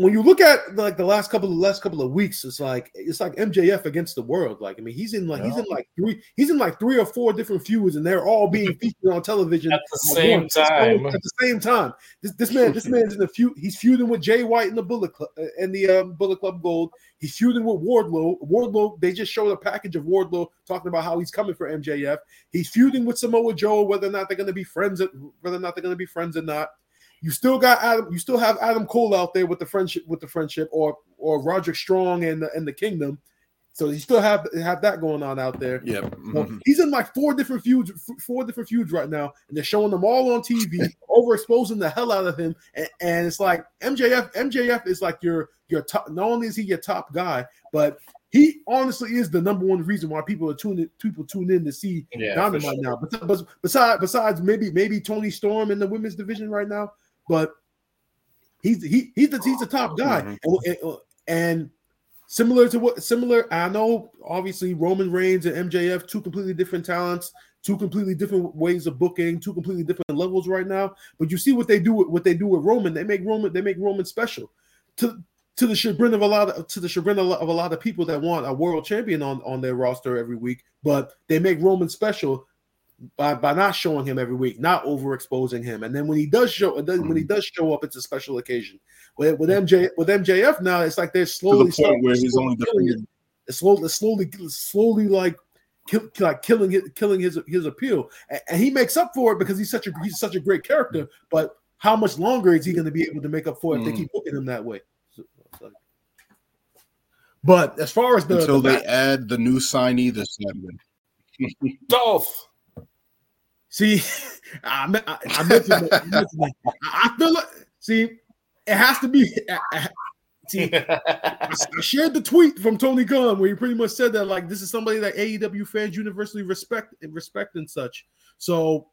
when you look at like the last couple of last couple of weeks, it's like it's like MJF against the world. Like I mean, he's in like yeah. he's in like three he's in like three or four different feuds, and they're all being featured on television at the same time. At the same time, this, this man this man's in a feud. He's feuding with Jay White in the Bullet Club and uh, the um, Bullet Club Gold. He's feuding with Wardlow. Wardlow they just showed a package of Wardlow talking about how he's coming for MJF. He's feuding with Samoa Joe, whether or not they're going to be friends, whether or not they're going to be friends or not. You still got Adam. You still have Adam Cole out there with the friendship, with the friendship, or or Roderick Strong and the, and the Kingdom. So you still have have that going on out there. Yeah, mm-hmm. he's in like four different feuds, four different feuds right now, and they're showing them all on TV, overexposing the hell out of him. And, and, it's like MJF. MJF is like your your top. Not only is he your top guy, but he honestly is the number one reason why people are tuning people tune in to see yeah, Dynamite sure. now. But, but besides besides maybe maybe Toni Storm in the women's division right now, but he's he he's the he's the top guy, mm-hmm. and, and, similar to what similar. I know obviously Roman Reigns and MJF two completely different talents, two completely different ways of booking, two completely different levels right now. But you see what they do with what they do with Roman. They make Roman they make Roman special to to the chagrin of a lot of to the chagrin of a lot of people that want a world champion on on their roster every week. But they make Roman special by by not showing him every week, not overexposing him, and then when he does show, when he mm. does show up, it's a special occasion. With, with MJ with MJF now, it's like they're slowly the point where he's only killing it. slowly, slowly, slowly, like kill, like killing it, killing his his appeal, and, and, he makes up for it because he's such a he's such a great character. But how much longer is he going to be able to make up for it mm. if they mm. keep booking him that way? So, like, but as far as the until the they add the new signee this Saturday, Dolph. See, I, I, I mentioned, that, I, mentioned that. I feel like see, it has to be. see, I, shared the tweet from Tony Khan where he pretty much said that like this is somebody that AEW fans universally respect and respect and such. So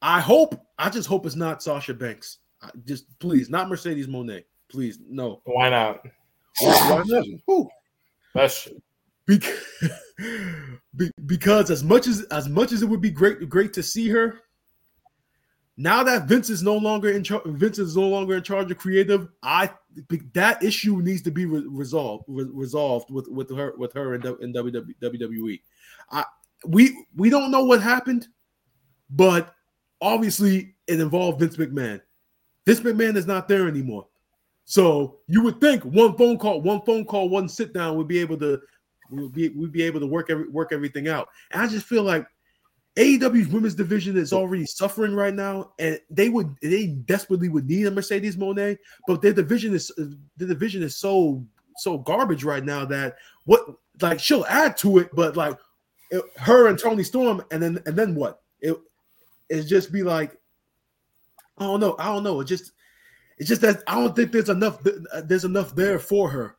I hope, I just hope it's not Sasha Banks. Just please, not Mercedes Moné. Please, no. Why not? Why not? Who? That's because, because as much as as much as it would be great great to see her, now that Vince is no longer in charge, Vince is no longer in charge of creative. I that issue needs to be re- resolved re- resolved with with her with her in, in WWE. I we we don't know what happened, but obviously it involved Vince McMahon. Vince McMahon is not there anymore. So you would think one phone call, one phone call, one sit down would be able to would be we'd be able to work every, work everything out. And I just feel like AEW's women's division is already suffering right now, and they would they desperately would need a Mercedes Moné, but their division is the division is so so garbage right now that what like she'll add to it, but like it, her and Toni Storm, and then and then what? It it just be like I don't know, I don't know. It just it's just that I don't think there's enough there's enough there for her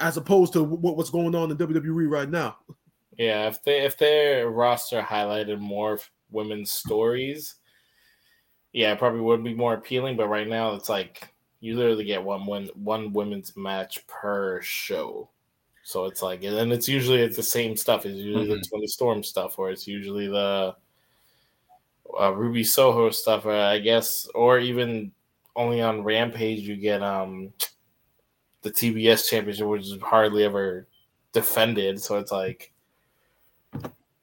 as opposed to what, what's going on in WWE right now. Yeah, if they if their roster highlighted more women's stories, yeah, it probably would be more appealing. But right now, it's like you literally get one one one women's match per show. So it's like, and then it's usually it's the same stuff. It's usually mm-hmm. the Toni Storm stuff, or it's usually the uh, Ruby Soho stuff, or I guess, or even only on Rampage you get um the TBS championship, which is hardly ever defended. So it's like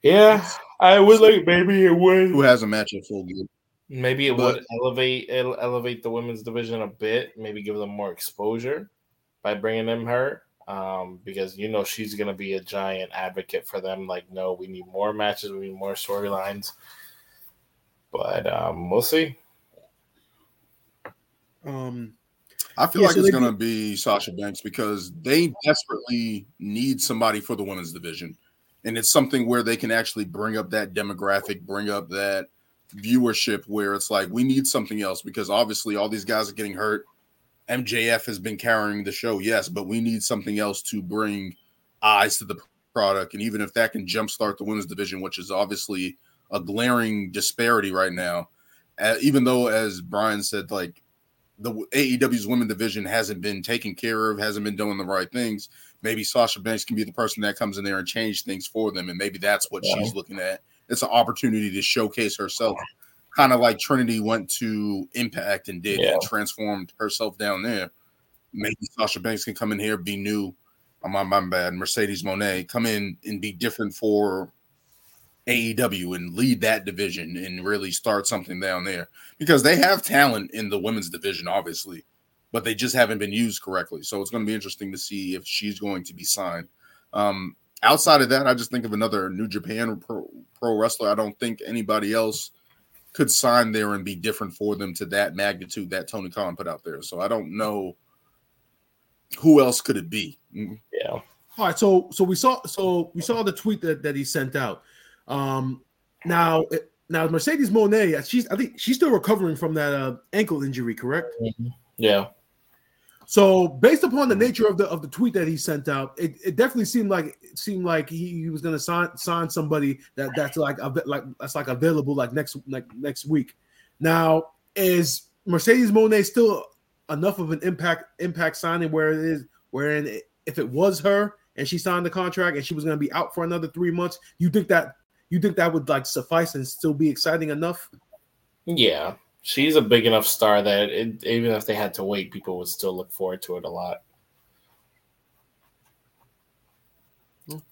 yeah, I would like maybe it would. Who has a match at full gear? Maybe it but, would elevate it'll elevate the women's division a bit. Maybe give them more exposure by bringing them her. Um, because you know she's gonna be a giant advocate for them. Like, no, we need more matches, we need more storylines. But um, we'll see. Um, I feel yeah, like so it's gonna be Sasha Banks because they desperately need somebody for the women's division and it's something where they can actually bring up that demographic, bring up that viewership where it's like we need something else because obviously all these guys are getting hurt. MJF has been carrying the show, yes, but we need something else to bring eyes to the product. And even if that can jumpstart the women's division, which is obviously a glaring disparity right now, uh, even though, as Brian said, like the AEW's women division hasn't been taken care of, hasn't been doing the right things maybe Sasha Banks can be the person that comes in there and change things for them. And maybe that's what yeah. she's looking at. It's an opportunity to showcase herself, kind of like Trinity went to Impact and did yeah. and transformed herself down there. Maybe Sasha Banks can come in here, be new. On my bad. Mercedes Moné, come in and be different for AEW and lead that division and really start something down there because they have talent in the women's division, obviously but they just haven't been used correctly. So it's going to be interesting to see if she's going to be signed. Um, outside of that, I just think of another New Japan pro, pro wrestler. I don't think anybody else could sign there and be different for them to that magnitude that Tony Khan put out there. So I don't know who else could it be. Mm-hmm. Yeah. All right. So so we saw so we saw the tweet that, that he sent out. Um now now Mercedes Moné, she's I think she's still recovering from that uh, ankle injury, correct? Mm-hmm. Yeah. So based upon the nature of the of the tweet that he sent out, it, it definitely seemed like it seemed like he, he was going to sign sign somebody that that's like a, bit like that's like available like next like next week. Now is Mercedes Moné still enough of an impact impact signing where it is wherein if it was her and she signed the contract and she was going to be out for another three months, you think that you think that would like suffice and still be exciting enough? Yeah, she's a big enough star that it, even if they had to wait, people would still look forward to it a lot.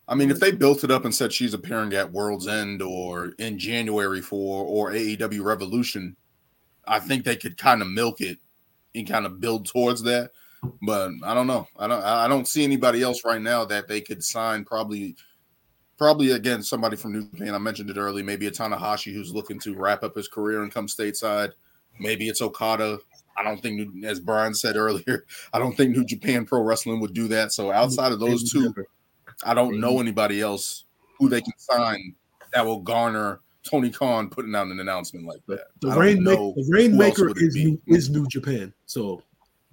I mean, if they built it up and said she's appearing at World's End or in January for or AEW Revolution, I think they could kind of milk it and kind of build towards that. But I don't know. I don't. I don't see anybody else right now that they could sign. Probably, probably again somebody from New Japan. I mentioned it early. Maybe a Tanahashi who's looking to wrap up his career and come stateside. Maybe it's Okada. I don't think, New as Brian said earlier, I don't think New Japan Pro Wrestling would do that. So outside of those two, I don't know anybody else who they can sign that will garner Tony Khan putting out an announcement like that. The, Rainmaker, the Rainmaker is new, is New Japan. So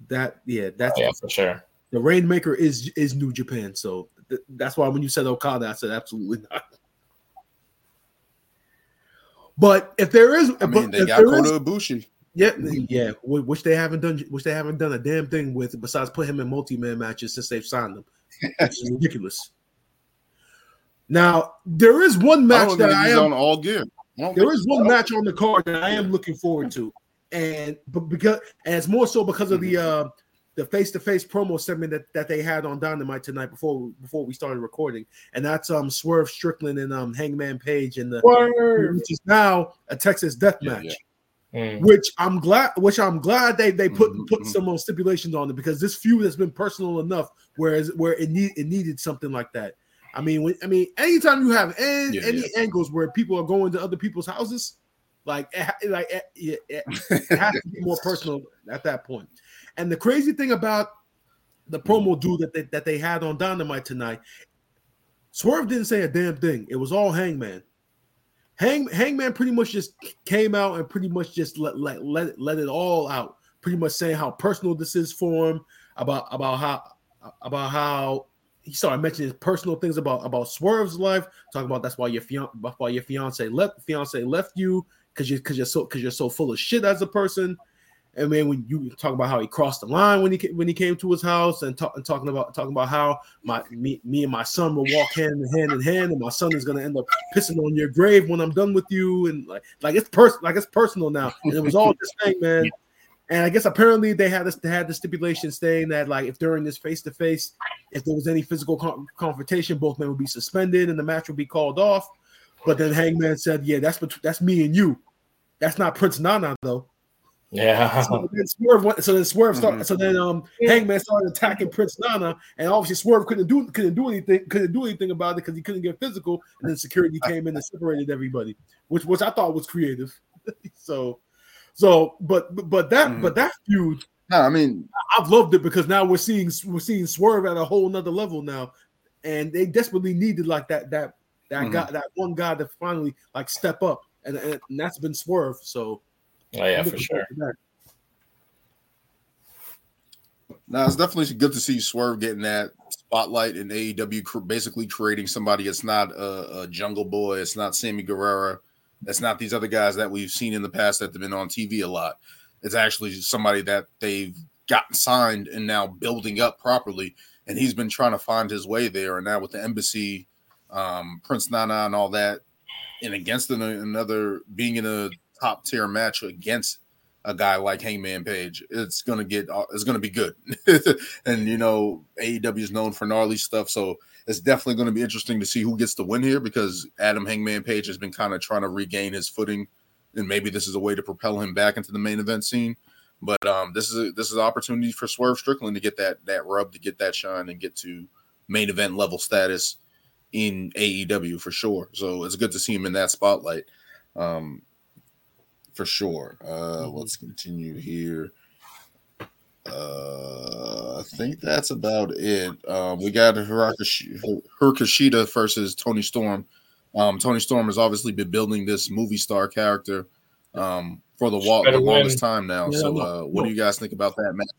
that yeah, that's oh, yeah for sure. The Rainmaker is is New Japan. So th- that's why when you said Okada, I said absolutely not. But if there is, I mean, they got Kota Ibushi. Yeah, yeah, which they haven't done, which they haven't done a damn thing with besides put him in multi-man matches since they've signed him. It's ridiculous. Now there is one match I that I am on all gear. there is one match on the card that I am looking forward to, and but because and it's more so because of the uh the face to face promo segment that, that they had on Dynamite tonight before before we started recording, and that's um Swerve Strickland and um Hangman Page and the Word. which is now a Texas Death Yeah, Match. yeah. Mm. Which I'm glad, which I'm glad they they put Mhm, put mhm. some uh, stipulations on it because this feud has been personal enough, whereas where it need it needed something like that. I mean, when, I mean, anytime you have any, Yeah, any angles where people are going to other people's houses, like it, like it, it, it has to be more personal at that point. And the crazy thing about the promo dude that they, that they had on Dynamite tonight, Swerve didn't say a damn thing. It was all Hangman. Hang Hangman pretty much just came out and pretty much just let let let it, let it all out. Pretty much saying how personal this is for him about about how about how he started mentioning personal things about about Swerve's life. Talking about that's why your fian that's why your fiance left fiance left you because you because you're so because you're so full of shit as a person. And then when you talk about how he crossed the line when he when he came to his house and, talk, and talking about talking about how my me, me and my son will walk hand in hand in hand and my son is gonna end up pissing on your grave when I'm done with you and like like it's pers- like it's personal now. And it was all this thing man. And I guess apparently they had this they had the stipulation saying that like if during this face to face if there was any physical con- confrontation both men would be suspended and the match would be called off. But then Hangman said yeah that's bet- that's me and you. That's not Prince Nana though Yeah. so then Swerve went, so then Swerve started, Mhm. so then um Hangman started attacking Prince Nana, and obviously Swerve couldn't do couldn't do anything couldn't do anything about it because he couldn't get physical, and then security came in and separated everybody, which which I thought was creative. so so but but- but that Mhm. but that feud No, I mean, I've loved it because now we're seeing we're seeing Swerve at a whole nother level now, and they desperately needed like that that that Mhm. guy that one guy to finally like step up, and, and, and that's been Swerve. So Oh, yeah, for sure. forward to it's definitely good to see Swerve getting that spotlight in AEW, cr- basically creating somebody. It's not a, a Jungle Boy. It's not Sammy Guevara. It's not these other guys that we've seen in the past that have been on TV a lot. It's actually somebody that they've gotten signed and now building up properly. And he's been trying to find his way there. And now with the embassy, um, Prince Nana, and all that, and against another being in a top tier match against a guy like Hangman Page, it's gonna get uh, it's gonna be good. and you know, AEW is known for gnarly stuff, so it's definitely gonna be interesting to see who gets the win here because Adam Hangman Page has been kind of trying to regain his footing, and maybe this is a way to propel him back into the main event scene. But um, this is a, this is an opportunity for Swerve Strickland to get that that rub, to get that shine, and get to main event level status in AEW for sure. So it's good to see him in that spotlight. Um, for sure. Uh, let's continue here. Uh, I think that's about it. Um, we got Hikaru Shida versus Toni Storm. Um, Toni Storm has obviously been building this movie star character um, for the, wa- the longest time now. Yeah, so, uh, what no. do you guys think about that match?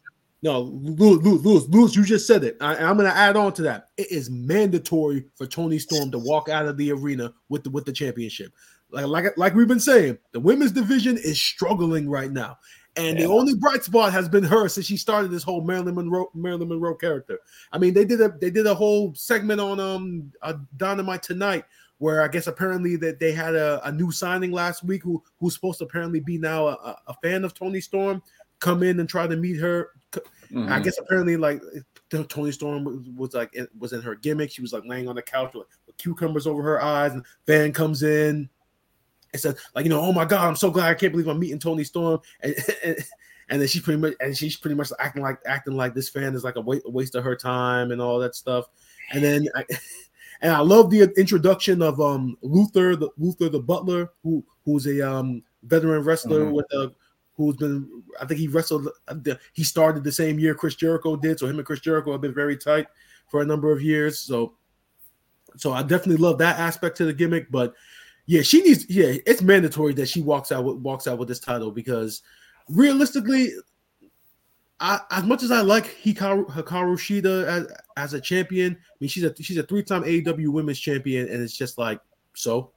No, Lewis, Lewis, Lewis, Lewis, you just said it. I, I'm going to add on to that. It is mandatory for Toni Storm to walk out of the arena with the with the championship. Like like like we've been saying, the women's division is struggling right now, and the only bright spot has been her since she started this whole Marilyn Monroe Marilyn Monroe character. I mean, they did a they did a whole segment on um uh, Dynamite tonight where I guess apparently that they had a, a new signing last week who who's supposed to apparently be now a, a- a fan of Toni Storm come in and try to meet her I Mhm. guess apparently like Toni Storm was, was like it was in her gimmick. She was like laying on the couch with, with cucumbers over her eyes, and Van comes in and says like you know oh my god I'm so glad I can't believe I'm meeting Toni Storm. And and, and then she's pretty much and she's pretty much acting like acting like this fan is like a, wa- a waste of her time and all that stuff, and then I, and I love the introduction of um Luther the Luther the Butler who who's a um veteran wrestler Mhm. with a who's been I think he wrestled uh, he started the same year Chris Jericho did. So him and Chris Jericho have been very tight for a number of years. So so I definitely love that aspect to the gimmick but yeah she needs yeah it's mandatory that she walks out with walks out with this title because realistically I, as much as I like Hikaru, Hikaru Shida as, as a champion, I mean she's a she's a three time AEW Women's Champion, and it's just like so.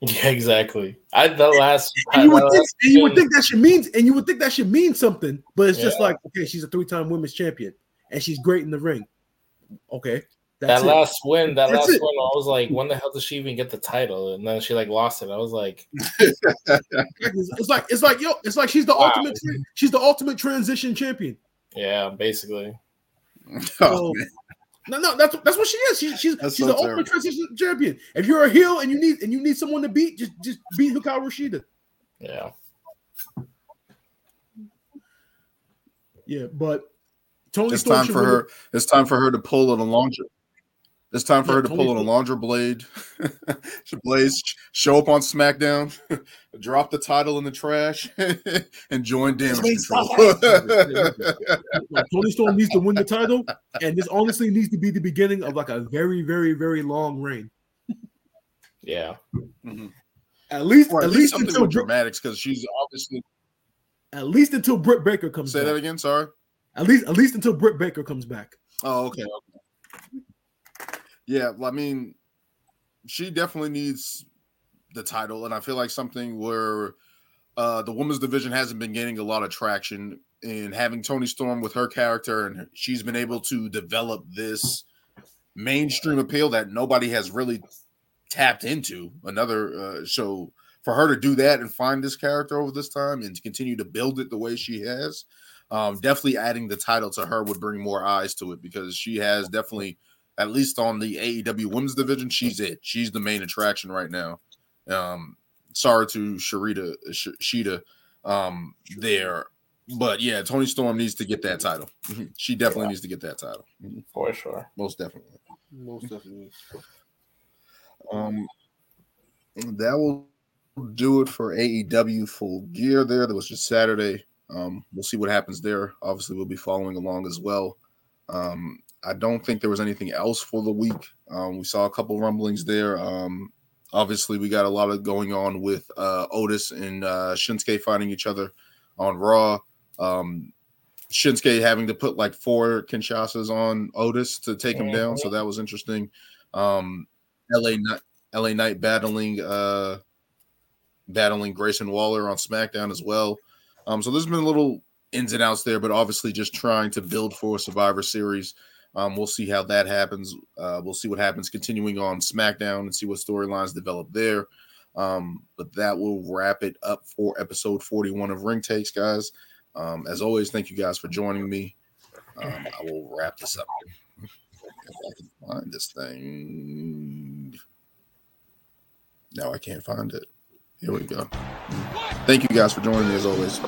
Yeah, exactly. I the last. And you would think, and you would think that should mean, and you would think that should mean something, but it's just like okay, she's a three time Women's Champion, and she's great in the ring. Okay, that it. last win, that That's last it. win, I was like, when the hell does she even get the title? And then she like lost it. I was like, It's, it's like it's like yo, it's like she's the Wow. ultimate she's the ultimate transition champion. yeah, basically. Oh, So- man. No, no, that's that's what she is. She, she's That's she's so the ultimate transition champion. If you're a heel and you need and you need someone to beat, just just beat Hikaru Rashida. Yeah. Yeah, but Tony It's Storm time for really- her. It's time for her to pull on a Alundra. It's time for Yeah, her to pull on a Storm- Alundra Blayze. She Blayze show up on SmackDown, drop the title in the trash, and join Damage Wait, Control. Like, Toni Storm needs to win the title, and this honestly needs to be the beginning of like a very, very, very long reign. Yeah. Mhm. At least, Or at, at least least until with dramatics because she's obviously. at least until Britt Baker comes Say back. that again. Sorry. At least, at least until Britt Baker comes back. Oh, okay. okay. Yeah, I mean, she definitely needs the title, and I feel like something where uh, the women's division hasn't been gaining a lot of traction, and having Toni Storm with her character, and she's been able to develop this mainstream appeal that nobody has really tapped into. Another uh, so for her to do that and find this character over this time and to continue to build it the way she has, um, definitely adding the title to her would bring more eyes to it because she has definitely, at least on the AEW women's division, she's it. She's the main attraction right now. Um, sorry to Sharita Sh- Shida um, there, but yeah, Toni Storm needs to get that title. Mhm. She definitely Yeah. needs to get that title. Mhm. For sure. Most definitely. Most definitely. Um, that will do it for AEW full gear. There, that was just Saturday. Um, we'll see what happens there. Obviously, we'll be following along as well. Um, I don't think there was anything else for the week. Um, we saw a couple rumblings there. Um, obviously, we got a lot of going on with uh, Otis and uh, Shinsuke fighting each other on Raw. Um, Shinsuke having to put like four Kinshasas on Otis to take him down, so that was interesting. Um, LA Knight, LA Knight battling uh battling Grayson Waller on SmackDown as well. Um, so there's been a little ins and outs there, but obviously just trying to build for Survivor Series. Um, we'll see how that happens. Uh, we'll see what happens continuing on SmackDown and see what storylines develop there. Um, but that will wrap it up for episode 41 of Ring Takes, guys. Um, as always, thank you guys for joining me. Um, I will wrap this up. If I can find this thing. No, I can't find it. Here we go. Thank you guys for joining me as always.